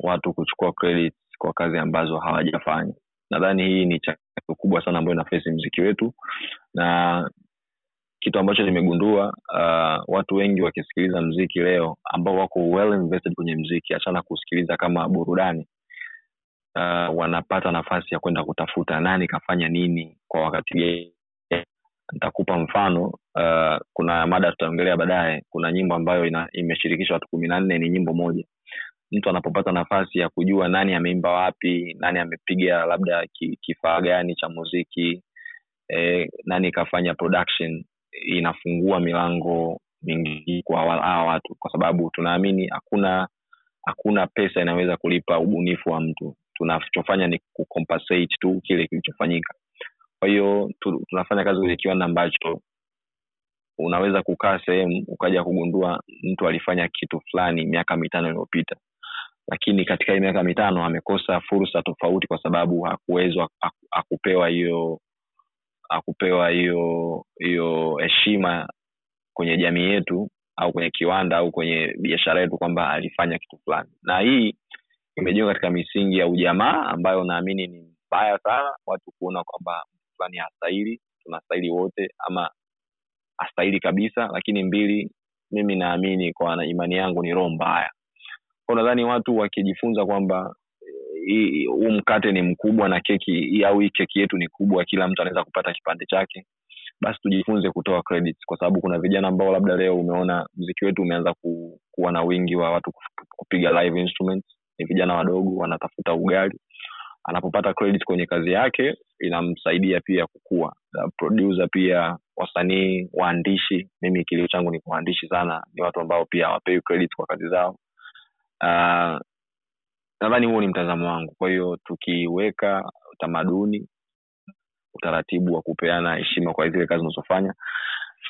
[SPEAKER 2] watu kuchukua credit kwa kazi ambazo hawajafanya. Nadhani hii ni changamoto kubwa sana ambayo inafesi mziki wetu na kitu ambacho nimegundua uh, watu wengi wakisikiliza mziki leo ambao wako well invested kwenye mziki achana kusikiliza kama burudani uh, wanapata nafasi ya kwenda kutafuta nani kafanya nini kwa wakati nitakupa mfano uh, kuna mada tutaongelea baadaye. Kuna nyimbo ambayo imeshirikisha watu kumi na nne ni nyimbo moja. Mtu anapopata nafasi ya kujua nani ameimba wapi nani amepiga labda ki, kifaa gani cha muziki eh, nani kafanya production inafungua milango mingi kwa wa- hawa watu kwa sababu tunaamini hakuna hakuna pesa inaweza kulipa ubunifu wa mtu. Tunachofanya ni kucompensate tu kile kilichofanyika. Kwa hiyo tu, tunafanya kazi kwenye kiwanda ambacho unaweza kukaa sehemu ukaja kugundua mtu alifanya kitu fulani miaka mitano iliyopita. Lakini katika hii miaka mitano amekosa fursa tofauti kwa sababu hakuwezwa akupewa hiyo hakupewa hiyo hiyo heshima kwenye jamii yetu au kwenye kiwanda au kwenye biashara yetu kwamba alifanya kitu fulani. Na hii imejengwa katika misingi ya ujamaa ambayo naamini ni mbaya sana. Watu kuona kwamba mtu fulani hastahili tunastahili wote ama hastahili kabisa. Lakini mbili mimi naamini kwa imani yangu ni roho mbaya. Kwa nadhani watu wakijifunza kwamba huu mkate ni mkubwa na keki au hii keki yetu ni kubwa kila mtu anaweza kupata kipande chake basi tujifunze kutoa credits kwa sababu kuna vijana ambao labda leo umeona mziki wetu umeanza ku, kuwa na wingi wa watu kupiga live instruments ni vijana wadogo wanatafuta ugali anapopata credit kwenye kazi yake inamsaidia pia kukua producer pia wasanii waandishi mimi kilio changu ni kuandishi sana ni watu ambao pia hawapewi credit kwa kazi zao uh, nadhani huo ni mtazamo wangu. Kwa hiyo tukiweka utamaduni utaratibu wa kupeana heshima kwa zile kazi unazofanya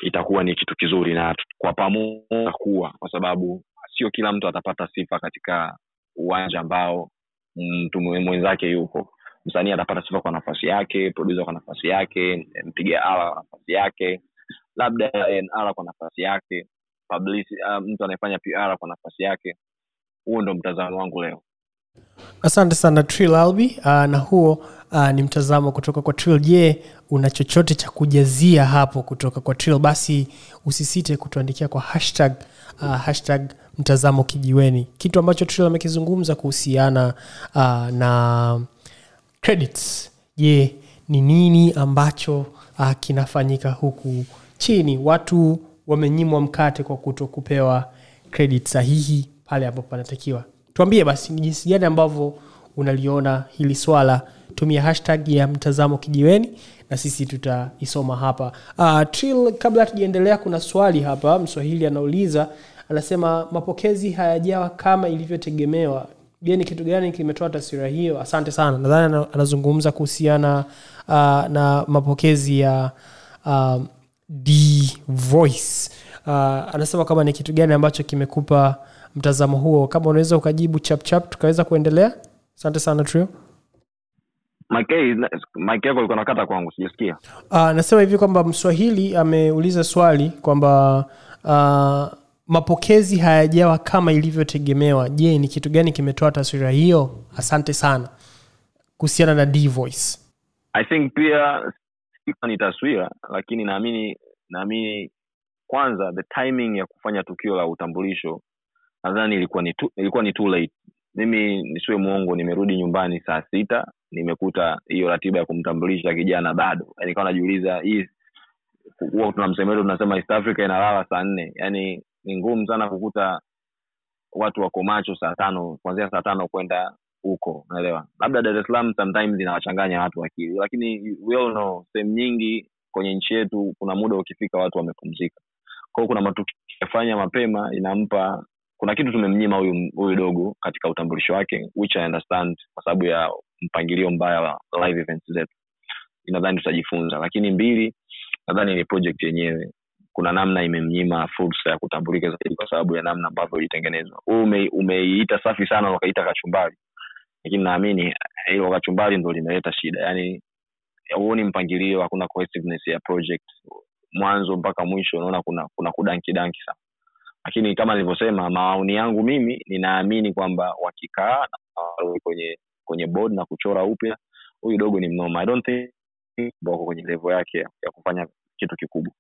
[SPEAKER 2] itakuwa ni kitu kizuri na kwa pamoja kuwa kwa sababu sio kila mtu atapata sifa katika uwanja ambao mtu mwenzake yupo. Msanii atapata sifa kwa nafasi yake produsa kwa nafasi yake mpiga ala kwa nafasi yake labda NR kwa nafasi yake publicity, uh, mtu anayefanya PR kwa nafasi yake. Huo ndo mtazamo wangu leo
[SPEAKER 1] asante sana Trill albi. Uh, na huo uh, ni mtazamo kutoka kwa Trill. je una chochote cha kujazia hapo kutoka kwa Trill? basi usisite kutuandikia kwa hashtag, uh, hashtag mtazamo kijiweni. Kitu ambacho Trill amekizungumza kuhusiana uh, na credits. Je ni nini ambacho uh, kinafanyika huku chini? Watu wamenyimwa mkate kwa kuto kupewa credit sahihi pale ambapo panatakiwa tuambie basi ni jinsi gani ambavyo unaliona hili swala? Tumia hashtag ya mtazamo kijiweni na sisi tutaisoma hapa. Uh, Trill, kabla hatujaendelea kuna swali hapa mswahili anauliza anasema mapokezi hayajawa kama ilivyotegemewa. Je ni kitu gani kimetoa taswira hiyo? Asante sana. Nadhani anazungumza kuhusiana uh, na mapokezi ya uh, d voice. Uh, anasema kama ni kitu gani ambacho kimekupa mtazamo huo. Kama unaweza ukajibu chapchap tukaweza kuendelea. Asante sana trio.
[SPEAKER 2] Mike, mike yako ilikuwa nakata kwangu sijasikia.
[SPEAKER 1] Uh, nasema hivi kwamba mswahili ameuliza swali kwamba uh, mapokezi hayajawa kama ilivyotegemewa. Je ni kitu gani kimetoa taswira hiyo? Asante sana. Kuhusiana na d voice
[SPEAKER 2] i think pia ni taswira lakini naamini naamini kwanza the timing ya kufanya tukio la utambulisho nadhani ilikuwa ni too, ilikuwa ni too late. Mimi nisiwe mwongo nimerudi nyumbani saa sita nimekuta hiyo ratiba ya kumtambulisha kijana bado. Yani kawa najiuliza hii huwa tuna msemo wetu tunasema east africa inalala saa nne. Yani ni ngumu sana kukuta watu wako macho saa tano kuanzia saa tano kwenda huko unaelewa? Labda dar es salaam sometimes inawachanganya watu akili lakini we all know sehemu nyingi kwenye nchi yetu kuna muda ukifika watu wamepumzika. Kwao kuna matukio yafanya mapema inampa kuna kitu tumemnyima huyu huyu dogo katika utambulisho wake which I understand kwa sababu ya mpangilio mbaya wa live events zetu. Nadhani tutajifunza lakini mbili nadhani ni project yenyewe. Kuna namna imemnyima fursa ya kutambulika zaidi kwa sababu ya namna ambavyo ilitengenezwa. Huu ume, umeiita safi sana wakaita kachumbari lakini naamini hilo kachumbari ndo limeleta shida. Yaani huoni mpangilio hakuna cohesiveness ya project. Mwanzo mpaka mwisho unaona kuna kuna kudanki danki sana lakini kama nilivyosema maoni yangu mimi ninaamini kwamba wakikaa na warudi kwenye kwenye board na kuchora upya huyu dogo ni mnoma. I don't think wako kwenye levo yake ya ya kufanya kitu kikubwa.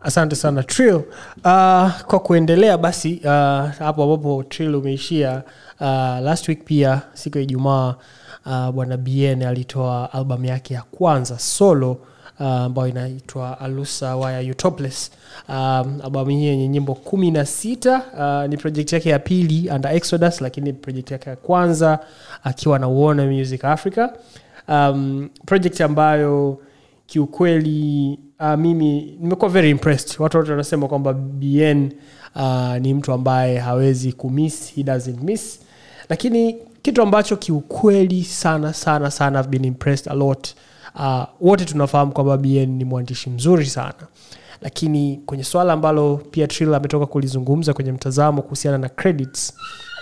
[SPEAKER 1] Asante sana trill. Uh, kwa kuendelea basi uh, hapo ambapo trill umeishia uh, last week pia siku ya ijumaa uh, bwana bn alitoa albamu yake ya kwanza solo uh, inaitwa alusa waya utopless um, albamu hii yenye nyimbo kumi na sita uh, ni project yake ya pili under exodus lakini project yake ya kwanza akiwa na warner music africa. Um, project ambayo kiukweli uh, mimi nimekuwa very impressed. Watu wote wanasema kwamba bn uh, ni mtu ambaye hawezi kumiss he doesn't miss. Lakini kitu ambacho kiukweli sana sana sana I've been impressed a lot uh, wote tunafahamu kwamba bn ni mwandishi mzuri sana. Lakini kwenye swala ambalo pia trill ametoka kulizungumza kwenye mtazamo kuhusiana na credits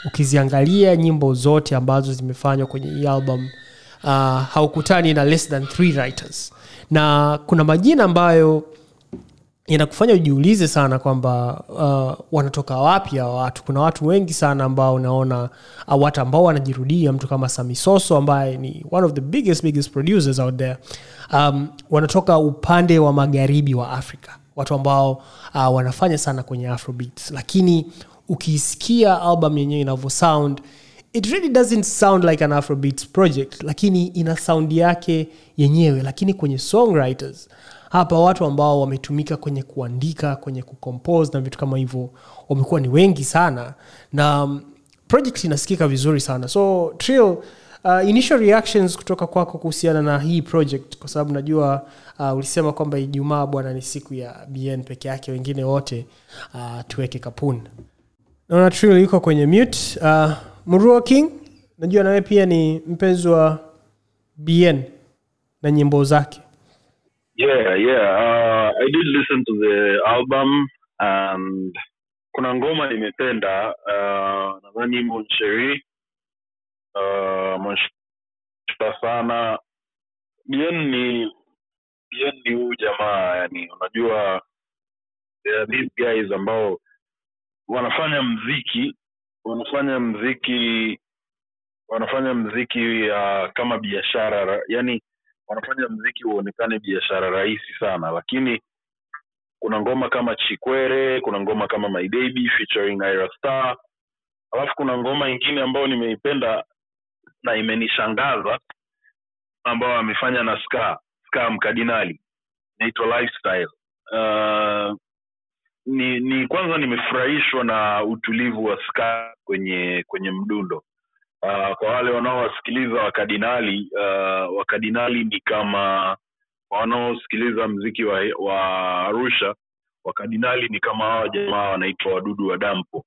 [SPEAKER 1] ukiziangalia nyimbo zote ambazo zimefanywa kwenye hii album uh, haukutani na less than three writers. Na kuna majina ambayo inakufanya ujiulize sana kwamba uh, wanatoka wapi hawa watu. Kuna watu wengi sana ambao unaona uh, watu ambao wanajirudia mtu kama samisoso ambaye ni one of the biggest biggest producers out there. Um, wanatoka upande wa magharibi wa afrika. Watu ambao uh, wanafanya sana kwenye afrobeats. Lakini ukiisikia album yenyewe inavyo sound it really doesn't sound like an afrobeats project lakini ina saundi yake yenyewe. Lakini kwenye songwriters hapa watu ambao wametumika kwenye kuandika kwenye kucompose na vitu kama hivyo wamekuwa ni wengi sana. Na um, project inasikika vizuri sana. So trill uh, initial reactions kutoka kwako kuhusiana na hii project kwa sababu najua uh, ulisema kwamba ijumaa bwana ni siku ya bn peke yake wengine wote uh, tuweke kapuni naona trill yuko kwenye mute. Uh, mruo king najua nawe pia ni mpenzi wa bn na nyimbo zake
[SPEAKER 4] yeah yeah uh, i did listen to the album and kuna ngoma nimependa uh, nadhani monsheri uh, sana. Bien ni bien ni huyu jamaa yani unajua there are these guys ambao wanafanya mziki wanafanya mziki wanafanya mziki uh, kama biashara yani wanafanya mziki uonekane biashara rahisi sana lakini kuna ngoma kama chikwere kuna ngoma kama my baby featuring ira star alafu kuna ngoma ingine ambayo nimeipenda na imenishangaza ambayo amefanya na ska ska mkadinali inaitwa lifestyle. Uh, ni, ni kwanza nimefurahishwa na utulivu wa ska kwenye kwenye mdundo uh, kwa wale wanaowasikiliza wakadinali uh, wakadinali ni kama wanaosikiliza mziki wa, wa arusha wakadinali ni kama hawa jamaa wanaitwa wadudu wa dampo.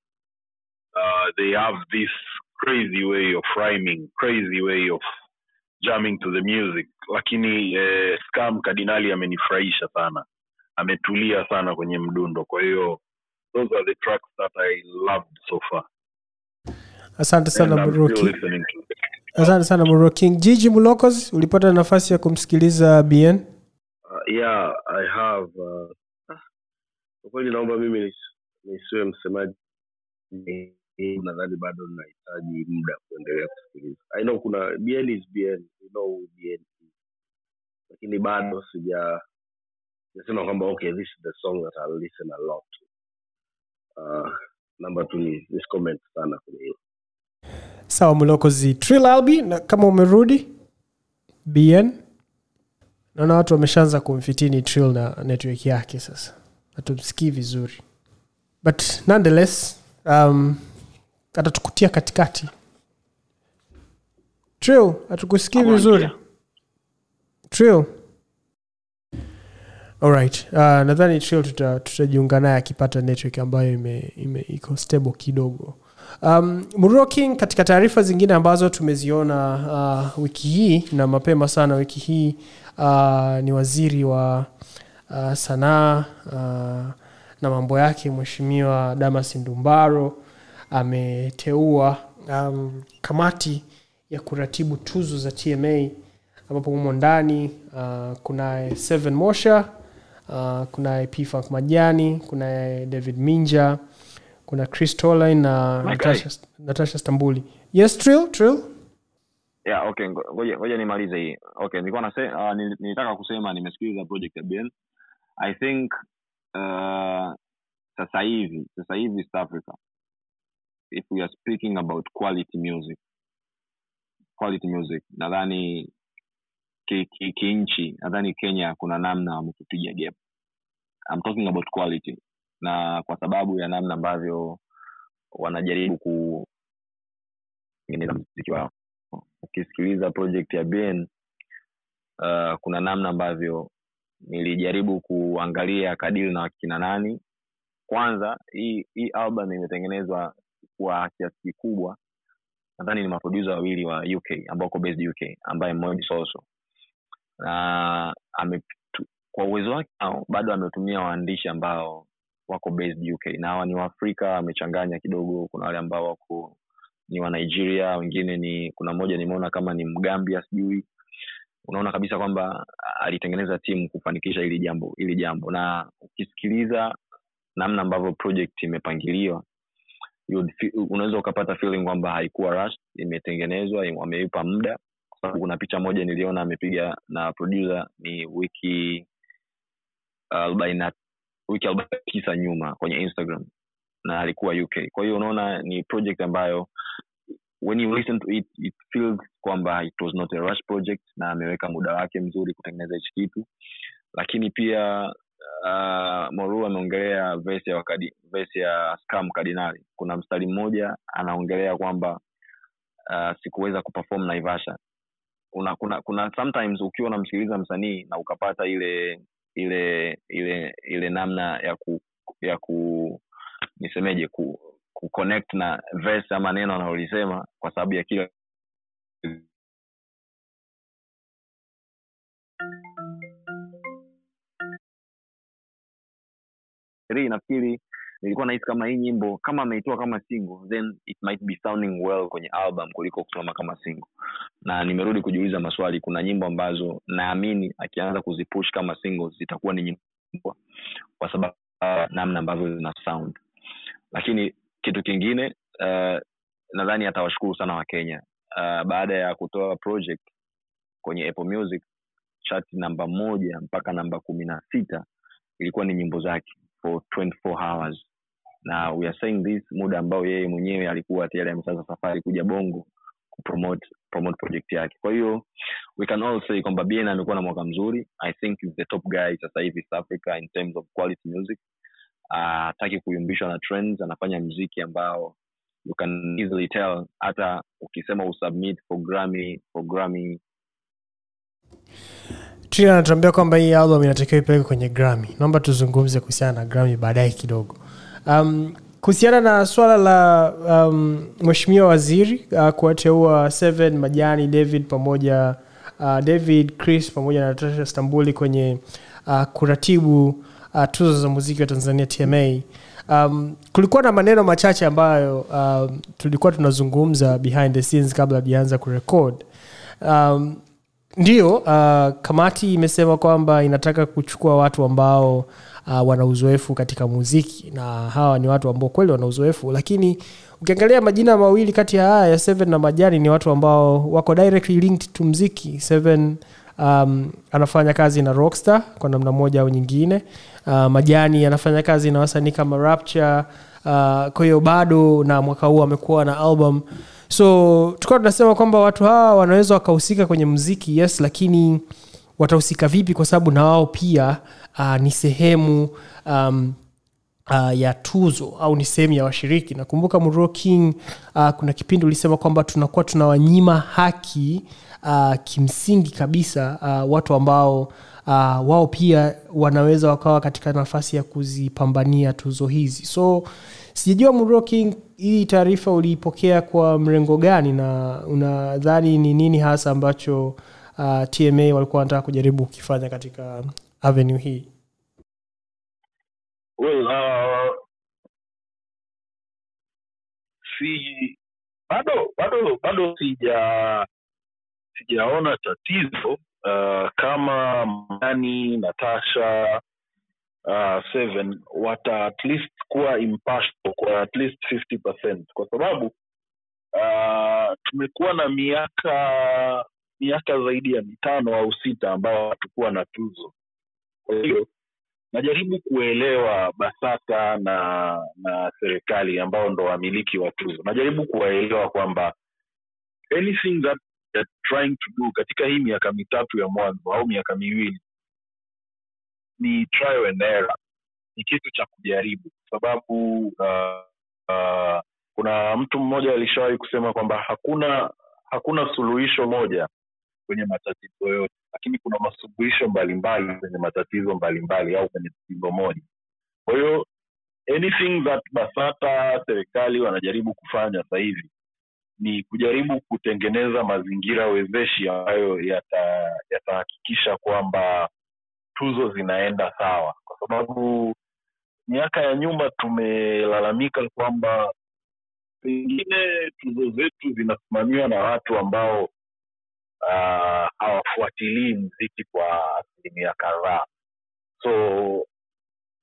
[SPEAKER 4] Uh, they have this crazy way of rhyming crazy way of jamming to the music. Lakini eh, scam kadinali amenifurahisha sana. Ametulia sana kwenye mdundo. Kwa hiyo those are the tracks that i loved so far
[SPEAKER 1] asante sana
[SPEAKER 4] it.
[SPEAKER 1] asante sana Bro King. jiji mulokos ulipata nafasi ya kumsikiliza bn
[SPEAKER 3] Uh, yeah, I have. Uh, ah, kwa kweli naomba mimi nisiwe msemaji. Nadhani bado nahitaji muda kuendelea kusikiliza. I know kuna BN is BN, you know who BN is. Lakini bado sija nasema kwamba okay this is the song that I'll listen a lot. Uh, namba tu ni comment sana kwenye hiyo.
[SPEAKER 1] Sawa mlokozi trill albi na kama umerudi bn naona watu wameshaanza kumfitini trill na network yake sasa. Hatumsikii vizuri. But nonetheless um, atatukutia katikati. Trill hatukusikii vizuri? trill. Alright uh, nadhani trill tuta- tutajiunga naye akipata network ambayo ime, ime iko stable kidogo um, King katika taarifa zingine ambazo tumeziona uh, wiki hii na mapema sana wiki hii uh, ni waziri wa uh, sanaa uh, na mambo yake mheshimiwa damas ndumbaro ameteua um, kamati ya kuratibu tuzo za tma ambapo humo ndani uh, kunaye seven mosha uh, kunaye pfunk majani kunaye david minja kuna chris Toline na natasha, natasha stambuli. Yes trill trill.
[SPEAKER 2] Yeah okay ngoja ngoja nimalize hii. Okay nilikuwa nase, uh, nil- nilitaka kusema nimesikiliza project ya ben i think uh, sasa hivi sasa hivi east africa if we are speaking about quality music quality music nadhani kinchi ki, ki nadhani kenya kuna namna wametupiga gap. I'm talking about quality na kwa sababu ya namna ambavyo wanajaribu ku mziki wao. Ukisikiliza project ya ben uh, kuna namna ambavyo nilijaribu kuangalia kadili na wakina nani. Kwanza hii hii album imetengenezwa kwa kiasi kikubwa. Nadhani ni maprodusa wawili wa uk ambao ko based uk ambaye mmoja soso. Na ame, tu, kwa uwezo wake nao bado ametumia waandishi ambao wako based uk na hawa ni waafrika wamechanganya kidogo. Kuna wale ambao wako ni wa nigeria wengine ni kuna mmoja nimeona kama ni mgambia sijui. Unaona kabisa kwamba alitengeneza timu kufanikisha hili jambo hili jambo. Na ukisikiliza namna ambavyo project imepangiliwa unaweza ukapata feeling kwamba haikuwa rush imetengenezwa im- wameipa muda. Kwa kuna picha moja niliona amepiga na producer ni wiki arobaini na wiki arobaini nyuma kwenye instagram na alikuwa uk kwa hiyo unaona ni project ambayo when you listen to it it feels kwamba it was not a rush project na ameweka muda wake mzuri kutengeneza hichi kitu. Lakini pia uh, moru ameongelea vesi ya wakadi, vesi ya scam kardinali. Kuna mstari mmoja anaongelea kwamba uh, sikuweza kuperform naivasha. Una, kuna kuna sometimes ukiwa unamsikiliza msanii na ukapata ile ile ile ile namna ya ku ya ku nisemeje ku, ku connect na verse ama neno analolisema kwa sababu ya kila nafikiri nilikuwa nahisi kama hii nyimbo kama ameitoa kama single then it might be sounding well kwenye album kuliko kusimama kama single. Na nimerudi kujiuliza maswali kuna nyimbo ambazo naamini akianza kuzipush kama singles zitakuwa ni nyimbo kwa sababu uh, namna ambavyo zina sound. Lakini kitu kingine uh, nadhani atawashukuru sana wakenya uh, baada ya kutoa project kwenye apple music chat namba moja mpaka namba kumi na sita ilikuwa ni nyimbo zake for 24 hours na we are saying this muda ambao yeye mwenyewe alikuwa tayari amesaza safari kuja bongo kupromote promote project yake. Kwa hiyo we can all say kwamba bien amekuwa na mwaka mzuri. I think is the top guy sasa hivi East africa in terms of quality music. Hataki uh, kuyumbishwa na trends anafanya mziki ambao you can easily tell hata ukisema usubmit for grammy for
[SPEAKER 1] anatuambia kwamba hii album inatakiwa ipeleke kwenye grammy. Naomba tuzungumze kuhusiana na grammy baadaye kidogo um, kuhusiana na swala la um, mweshimiwa waziri uh, kuwateua seven majani david pamoja uh, david chris pamoja na natasha stambuli kwenye uh, kuratibu uh, tuzo za muziki wa tanzania tma um, kulikuwa na maneno machache ambayo um, tulikuwa tunazungumza behind the scenes kabla hajaanza kurekod um, ndio uh, kamati imesema kwamba inataka kuchukua watu ambao uh, wana uzoefu katika muziki na hawa ni watu ambao kweli wana uzoefu. Lakini ukiangalia majina mawili kati ya haya ya seven na majani ni watu ambao wako directly linked to mziki seven um, anafanya kazi na rockstar kwa namna moja au nyingine. Uh, majani anafanya kazi na wasanii kama rapture. Uh, kwa hiyo bado na mwaka huu amekuwa na album. So tukawa tunasema kwamba watu hawa wanaweza wakahusika kwenye mziki yes lakini watahusika vipi kwa sababu na wao pia uh, ni sehemu um, uh, ya tuzo au ni sehemu ya washiriki. Nakumbuka king uh, kuna kipindi ulisema kwamba tunakuwa tunawanyima haki uh, kimsingi kabisa uh, watu ambao uh, wao pia wanaweza wakawa katika nafasi ya kuzipambania tuzo hizi. So sijajua king hii taarifa uliipokea kwa mrengo gani na unadhani ni nini hasa ambacho uh, tma walikuwa wanataka kujaribu kukifanya katika avenue hii.
[SPEAKER 4] Well uh, bado bado bado sija sijaona tatizo uh, kama mani natasha uh, seven wata at least kuwa impartial kwa at least 50 kwa sababu uh, tumekuwa na miaka miaka zaidi ya mitano au sita ambao hatukuwa na tuzo. Kwa hiyo najaribu kuelewa basata na na serikali ambao ndo wamiliki wa tuzo. Najaribu kuwaelewa kwamba anything that trying to do katika hii miaka mitatu ya mwanzo au miaka miwili ni trial and error. Ni kitu cha kujaribu kwa sababu uh, uh, kuna mtu mmoja alishawahi kusema kwamba hakuna hakuna suluhisho moja kwenye matatizo yote. Lakini kuna masuluhisho mbalimbali kwenye matatizo mbalimbali au kwenye tatizo moja. Kwa hiyo anything that basata serikali wanajaribu kufanya sasa hivi ni kujaribu kutengeneza mazingira wezeshi ambayo yatahakikisha yata kwamba tuzo zinaenda sawa. Kwa sababu miaka ya nyuma tumelalamika kwamba pengine tuzo zetu zinasimamiwa na watu ambao hawafuatilii mziki kwa asilimia kadhaa. So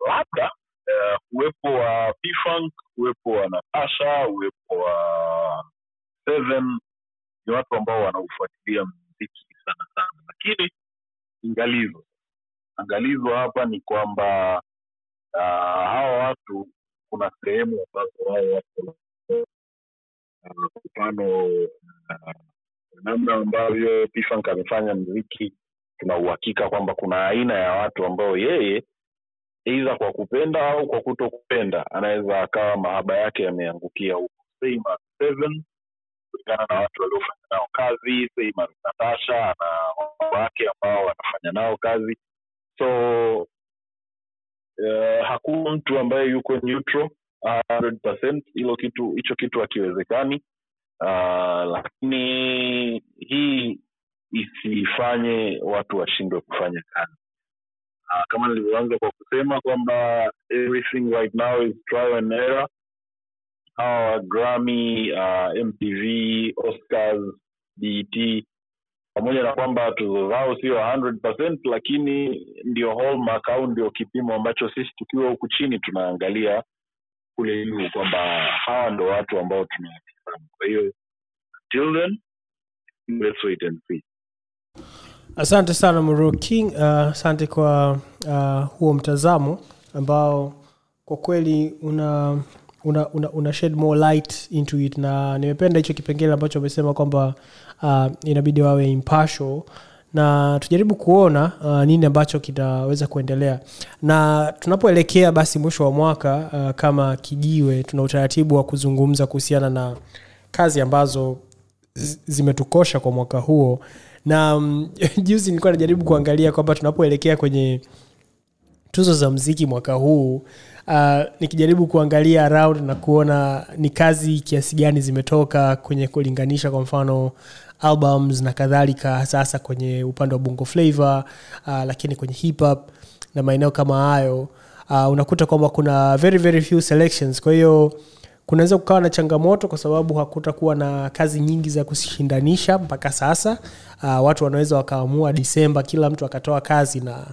[SPEAKER 4] labda uh, uwepo wa pfunk uwepo wa natasha uwepo wa seven ni watu ambao wanaufuatilia mziki sana sana. Lakini angalizo. Angalizo hapa ni kwamba uh, hawa watu kuna sehemu ambazo wao wako mfano uh, namna ambavyo pfunk amefanya mziki tuna uhakika kwamba kuna aina ya watu ambao yeye eidha kwa kupenda au kwa kuto kupenda anaweza akawa mahaba yake yameangukia huko seven kulingana na watu waliofanya nao kazi Seyman natasha na wake ambao wanafanya nao kazi so uh, hakuna mtu ambaye yuko neutral 100%. hilo kitu hicho kitu hakiwezekani uh, lakini hii isifanye watu washindwe kufanya kazi. Uh, kama nilivyoanza kwa kusema kwamba everything right now is trial and error. Hawa grammy uh, mtv oscars bet pamoja na kwamba tuzo zao sio 100% lakini ndio hallmark au ndio kipimo ambacho sisi tukiwa huku chini tunaangalia kule juu kwamba hawa ndo watu ambao tunawatizama kwa hiyo till let's wait and see.
[SPEAKER 1] Asante sana muro king. Uh, asante kwa uh, huo mtazamo ambao kwa kweli una una, una, una shed more light into it. Na nimependa hicho kipengele ambacho amesema kwamba uh, inabidi wawe impartial na tujaribu kuona uh, nini ambacho kitaweza kuendelea. Na tunapoelekea basi mwisho wa mwaka uh, kama kijiwe tuna utaratibu wa kuzungumza kuhusiana na kazi ambazo zimetukosha kwa mwaka huo. Na um, juzi nilikuwa najaribu kuangalia kwamba tunapoelekea kwenye tuzo za mziki mwaka huu uh, nikijaribu kuangalia around na kuona ni kazi kiasi gani zimetoka kwenye kulinganisha kwa mfano albums na kadhalika sasa kwenye upande wa bongo flavor uh, lakini kwenye hip hop na maeneo kama hayo uh, unakuta kwamba kuna very very few selections. Kwa hiyo kunaweza kukawa na changamoto kwa sababu hakutakuwa na kazi nyingi za kushindanisha mpaka sasa. Uh, watu wanaweza wakaamua disemba kila mtu akatoa kazi na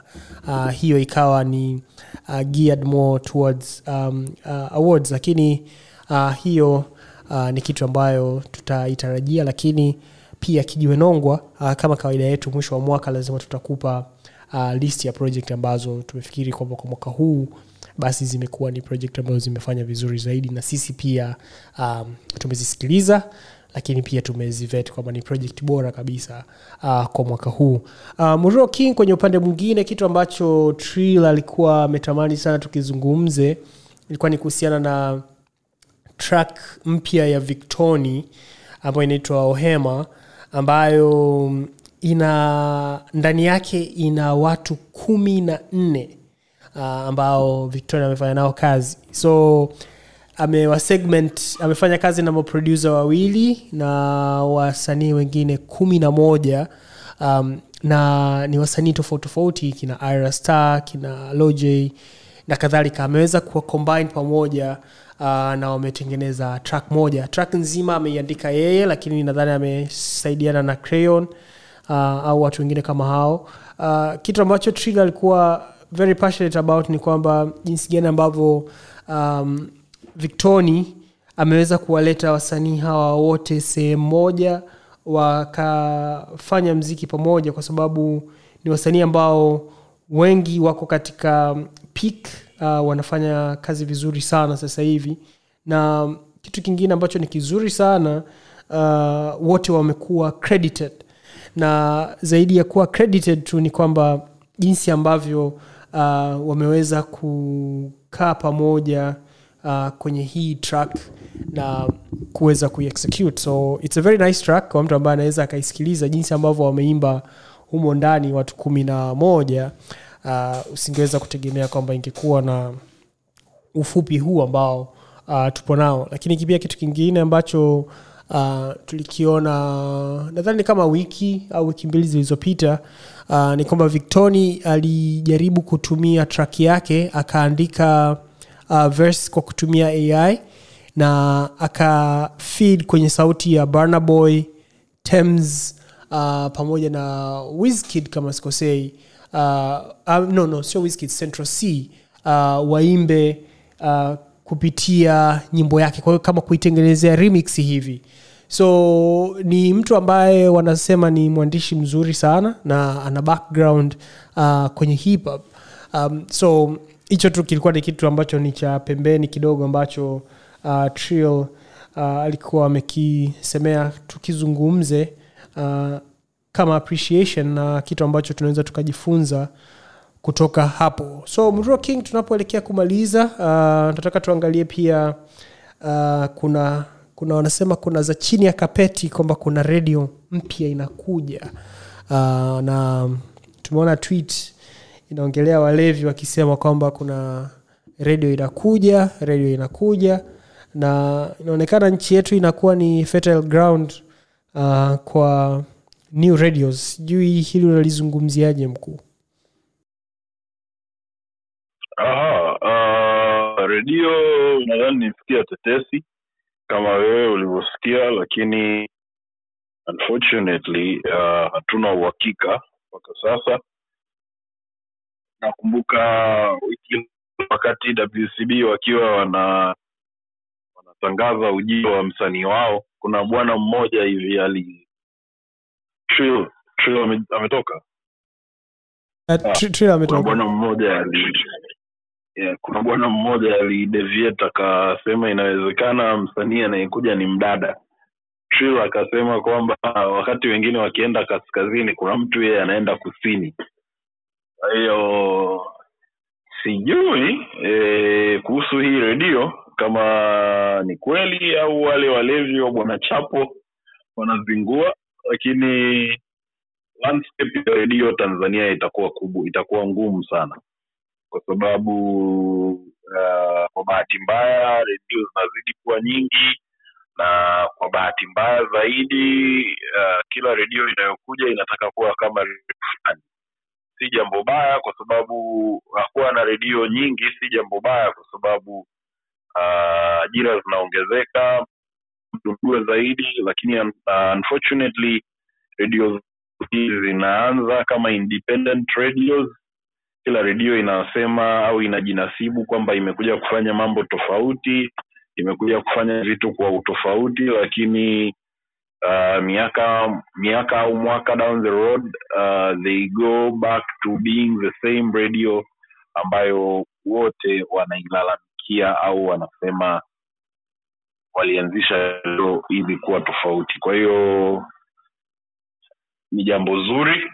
[SPEAKER 1] uh, hiyo ikawa ni uh, geared more towards um, uh, awards. Lakini uh, hiyo uh, ni kitu ambayo tutaitarajia lakini pia kijiwenongwa uh, kama kawaida yetu mwisho wa mwaka lazima tutakupa uh, list ya project ambazo tumefikiri kwamba kwa mwaka huu basi zimekuwa ni project ambazo zimefanya vizuri zaidi. Na sisi pia um, tumezisikiliza lakini pia tumezivet kwamba ni project bora kabisa uh, kwa mwaka huu. Uh, Muro king kwenye upande mwingine kitu ambacho trill alikuwa ametamani sana tukizungumze ilikuwa ni kuhusiana na track mpya ya victoni ambayo inaitwa ohema ambayo ina ndani yake ina watu kumi na nne uh, ambao victoria amefanya nao kazi. So amewasegment amefanya kazi na maprodusa wawili na wasanii wengine kumi na moja um, na ni wasanii tofauti tofauti kina ira star kina loj na kadhalika. Ameweza kuwa combine pamoja uh, na wametengeneza track moja. Track nzima ameiandika yeye lakini nadhani amesaidiana na crayon uh, au watu wengine kama hao. Uh, kitu ambacho trigger alikuwa very passionate about ni kwamba jinsi gani ambavyo um, victoni ameweza kuwaleta wasanii hawa wote sehemu moja wakafanya mziki pamoja kwa sababu ni wasanii ambao wengi wako katika peak uh, wanafanya kazi vizuri sana sasa hivi. Na kitu kingine ambacho ni kizuri sana uh, wote wamekuwa credited. Na zaidi ya kuwa credited tu ni kwamba jinsi ambavyo uh, wameweza kukaa pamoja uh, kwenye hii track na kuweza kuiexecute so its a very nice track kwa mtu ambaye anaweza akaisikiliza jinsi ambavyo wameimba humo ndani watu kumi na moja uh, usingeweza kutegemea kwamba ingekuwa na ufupi huu ambao uh, tupo nao. Lakini pia kitu kingine ambacho uh, tulikiona nadhani kama wiki au wiki mbili zilizopita uh, ni kwamba victoni alijaribu kutumia track yake akaandika uh, verse kwa kutumia ai na akafid kwenye sauti ya barnaboy tems uh, pamoja na wizkid kama sikosei uh, uh, no no sio wizkid central c uh, waimbe uh, kupitia nyimbo yake. Kwa hiyo kama kuitengenezea remix hivi. So ni mtu ambaye wanasema ni mwandishi mzuri sana na ana background uh, kwenye hip hop. Um, so hicho tu kilikuwa ni kitu ambacho ni cha pembeni kidogo ambacho uh, trill uh, alikuwa amekisemea tukizungumze uh, kama appreciation na kitu ambacho tunaweza tukajifunza kutoka hapo. So mruo king tunapoelekea kumaliza uh, nataka tuangalie pia uh, kuna kuna wanasema kuna za chini ya kapeti kwamba kuna redio mpya inakuja. Uh, na tumeona tweet inaongelea walevi wakisema kwamba kuna redio inakuja redio inakuja. Na inaonekana nchi yetu inakuwa ni fertile ground uh, kwa new radios. Sijui hili unalizungumziaje mkuu?
[SPEAKER 4] Uh, redio nadhani nisikia tetesi kama wewe ulivyosikia lakini unfortunately uh, hatuna uhakika mpaka sasa. Nakumbuka wiki wakati wcb wakiwa wana wanatangaza ujio wa msanii wao. Kuna bwana mmoja hivi ali Trill, Trill ame, ametoka.
[SPEAKER 1] Uh, Trill
[SPEAKER 4] kuna
[SPEAKER 1] ametoka.
[SPEAKER 4] bwana mmoja ali yeah, kuna bwana mmoja alideviate akasema inawezekana msanii anayekuja ni mdada. Trill akasema kwamba wakati wengine wakienda kaskazini kuna mtu yeye anaenda kusini. Kwa hiyo sijui e, kuhusu hii redio kama ni kweli au wale walevi wa bwana chapo wanazingua lakini landscape ya redio tanzania itakuwa kubwa itakuwa ngumu sana. Kwa sababu uh, kwa bahati mbaya redio zinazidi kuwa nyingi na kwa bahati mbaya zaidi uh, kila redio inayokuja inataka kuwa kama fulani. Si jambo baya kwa sababu hakuwa na redio nyingi si jambo baya kwa sababu uh, ajira zinaongezeka mdudue zaidi lakini uh, unfortunately hizi zinaanza kama independent radios. Kila redio inasema au inajinasibu kwamba imekuja kufanya mambo tofauti imekuja kufanya vitu kwa utofauti lakini uh, miaka miaka au mwaka down the road uh, they go back to being the same radio ambayo wote wanailalamikia au wanasema walianzisha leo ili kuwa tofauti. Kwa hiyo ni jambo zuri.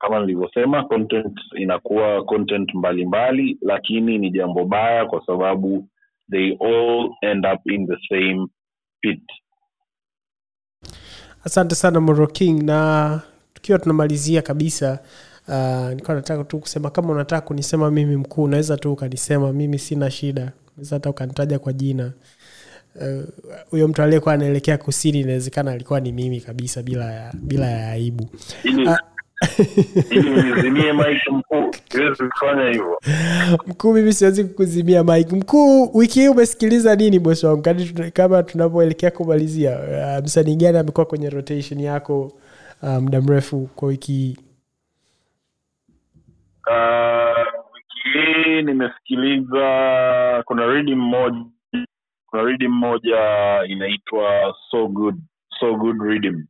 [SPEAKER 4] Kama nilivyosema content inakuwa content mbalimbali mbali, lakini ni jambo baya kwa sababu they all end up in the same pit.
[SPEAKER 1] Asante sana Moro king. Na tukiwa tunamalizia kabisa uh, nilikuwa nataka tu kusema kama unataka kunisema mimi mkuu unaweza tu ukanisema mimi sina shida. Unaweza hata ukanitaja kwa jina huyo uh, mtu aliyekuwa anaelekea kusini inawezekana alikuwa ni mimi kabisa bila ya bila ya aibu.
[SPEAKER 4] Mike mkuu
[SPEAKER 1] mimi siwezi kukuzimia mike mkuu wiki hii umesikiliza nini bosi wangu? Kadi kama tunavyoelekea kumalizia uh, msanii gani amekuwa kwenye rotation yako uh, muda mrefu kwa wiki hii?
[SPEAKER 4] Uh, wiki hii nimesikiliza kuna redi moja kuna reading moja inaitwa so good so good reading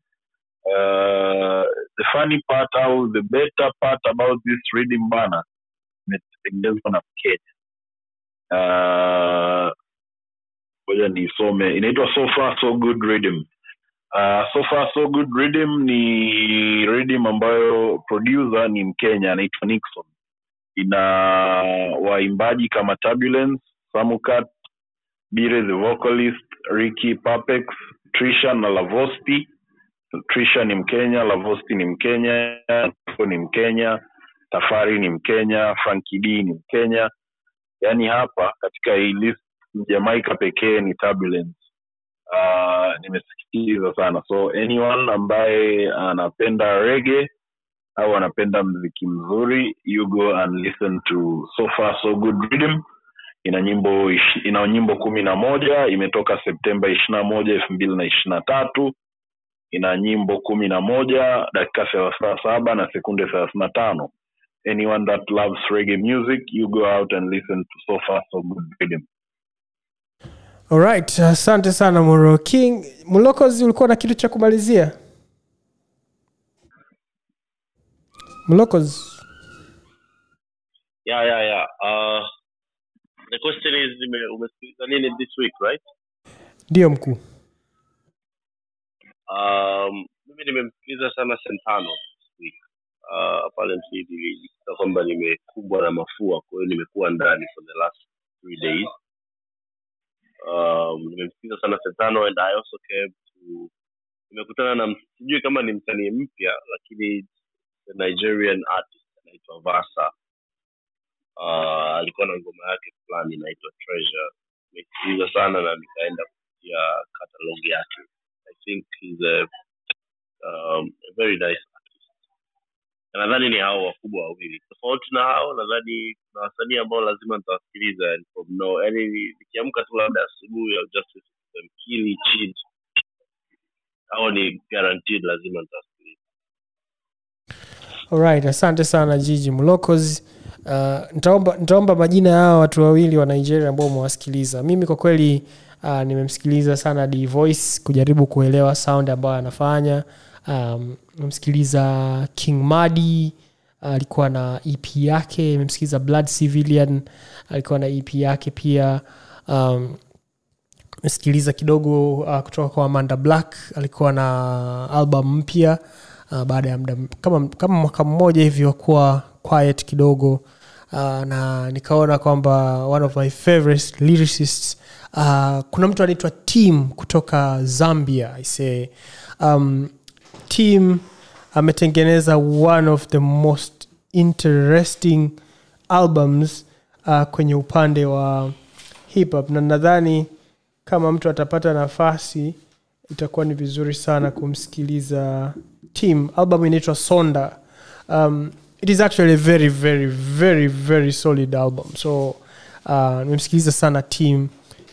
[SPEAKER 4] uh, the funny part au the better part about this reading bana imetengenezwa na mkenya. Uh, ngoja niisome inaitwa so far so good reading Uh, so far so good reading ni reading ambayo producer ni mkenya anaitwa nixon. Ina waimbaji kama turbulence samukat bire the vocalist ricky papex trisha na lavosti trisha ni mkenya lavosti ni mkenya ni mkenya tafari ni mkenya franki d ni mkenya. Yaani hapa katika hii list jamaika pekee ni turbulence uh, nimesikiliza sana. So anyone ambaye anapenda rege au anapenda mziki mzuri you go and listen to so far so good rhythm ina nyimbo ina nyimbo kumi na moja imetoka septemba ishirina moja elfu mbili na ishirina tatu. Ina nyimbo kumi na moja dakika thelathini na saba na sekunde thelathini na tano. Anyone that loves reggae music you go out and listen to so far so good rhythm.
[SPEAKER 1] Alright asante sana moro king. Mlokozi ulikuwa na kitu cha kumalizia? Mlokozi.
[SPEAKER 3] Yeah yeah yeah. Uh the question is umesikiliza nini this week right?
[SPEAKER 1] Ndio mkuu.
[SPEAKER 3] Um mimi nimemsikiliza sana sentano this week. Uh, pale nilijikuta kwamba nimekumbwa na mafua kwa hiyo nimekuwa ndani for the last three days. Um, nimemsikiliza sana sentano and i also came to nimekutana na sijui kama ni msanii mpya lakini the nigerian artist anaitwa vasa uh, alikuwa na ngoma yake fulani inaitwa treasure. Nimesikiliza sana na nikaenda kupitia catalog yake. I think he's a, um, a very nice artist. Na nadhani ni hao wakubwa wawili. Tofauti na hao nadhani kuna wasanii ambao lazima nitawasikiliza no yani nikiamka tu labda asubuhi au just mkili chid hao ni guaranteed lazima nitawasikiliza
[SPEAKER 1] alright asante sana jiji mlokozi. Uh, nitaomba, nitaomba majina yao watu wawili wa nigeria ambao umewasikiliza. Mimi kwa kweli uh, nimemsikiliza sana d voice kujaribu kuelewa sound ambayo anafanya. Um, nimemsikiliza king madi alikuwa na ep yake. Imemsikiliza blood civilian alikuwa na ep yake pia. Um, mesikiliza kidogo uh, kutoka kwa amanda black alikuwa na album mpya. uh, baada ya muda kama, kama mwaka mmoja hivi wakuwa quiet kidogo uh, na nikaona kwamba one of my favorite lyricists uh, kuna mtu anaitwa tim kutoka zambia ise um, tim ametengeneza one of the most interesting albums uh, kwenye upande wa hip hop. Na nadhani kama mtu atapata nafasi itakuwa ni vizuri sana kumsikiliza tim album inaitwa sonda. Um, it is actually a very very very very solid album. So uh, sana team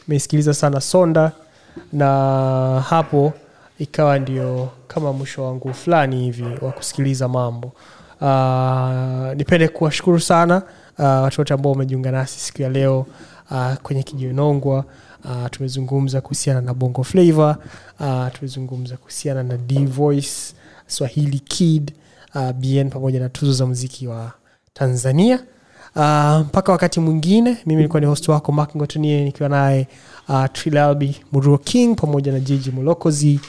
[SPEAKER 1] nimeisikiliza sana sonda. Na hapo ikawa ndio kama mwisho wangu fulani hivi wa kusikiliza mambo. Uh, nipende kuwashukuru sana uh, watu wote ambao wamejiunga nasi siku ya leo uh, kwenye kijionongwa uh, tumezungumza kuhusiana na bongo flavor uh, tumezungumza kuhusiana na d voice swahili kid uh, bn pamoja na tuzo za muziki wa tanzania. Uh, mpaka wakati mwingine mimi nilikuwa ni host wako ngotonie nikiwa naye uh, trilalbi muruo king pamoja na jiji mulokozi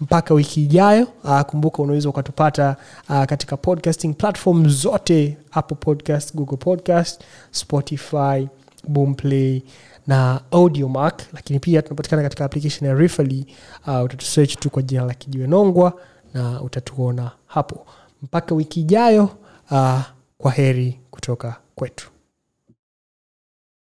[SPEAKER 1] mpaka wiki ijayo uh, kumbuka unaweza ukatupata uh, katika podcasting platform zote apple podcast google podcast spotify boomplay na audiomark. Lakini pia tunapatikana katika application ya rifali uh, utatusearch tu kwa jina la kijiwe nongwa na utatuona hapo. Mpaka wiki ijayo uh, kwa heri kutoka kwetu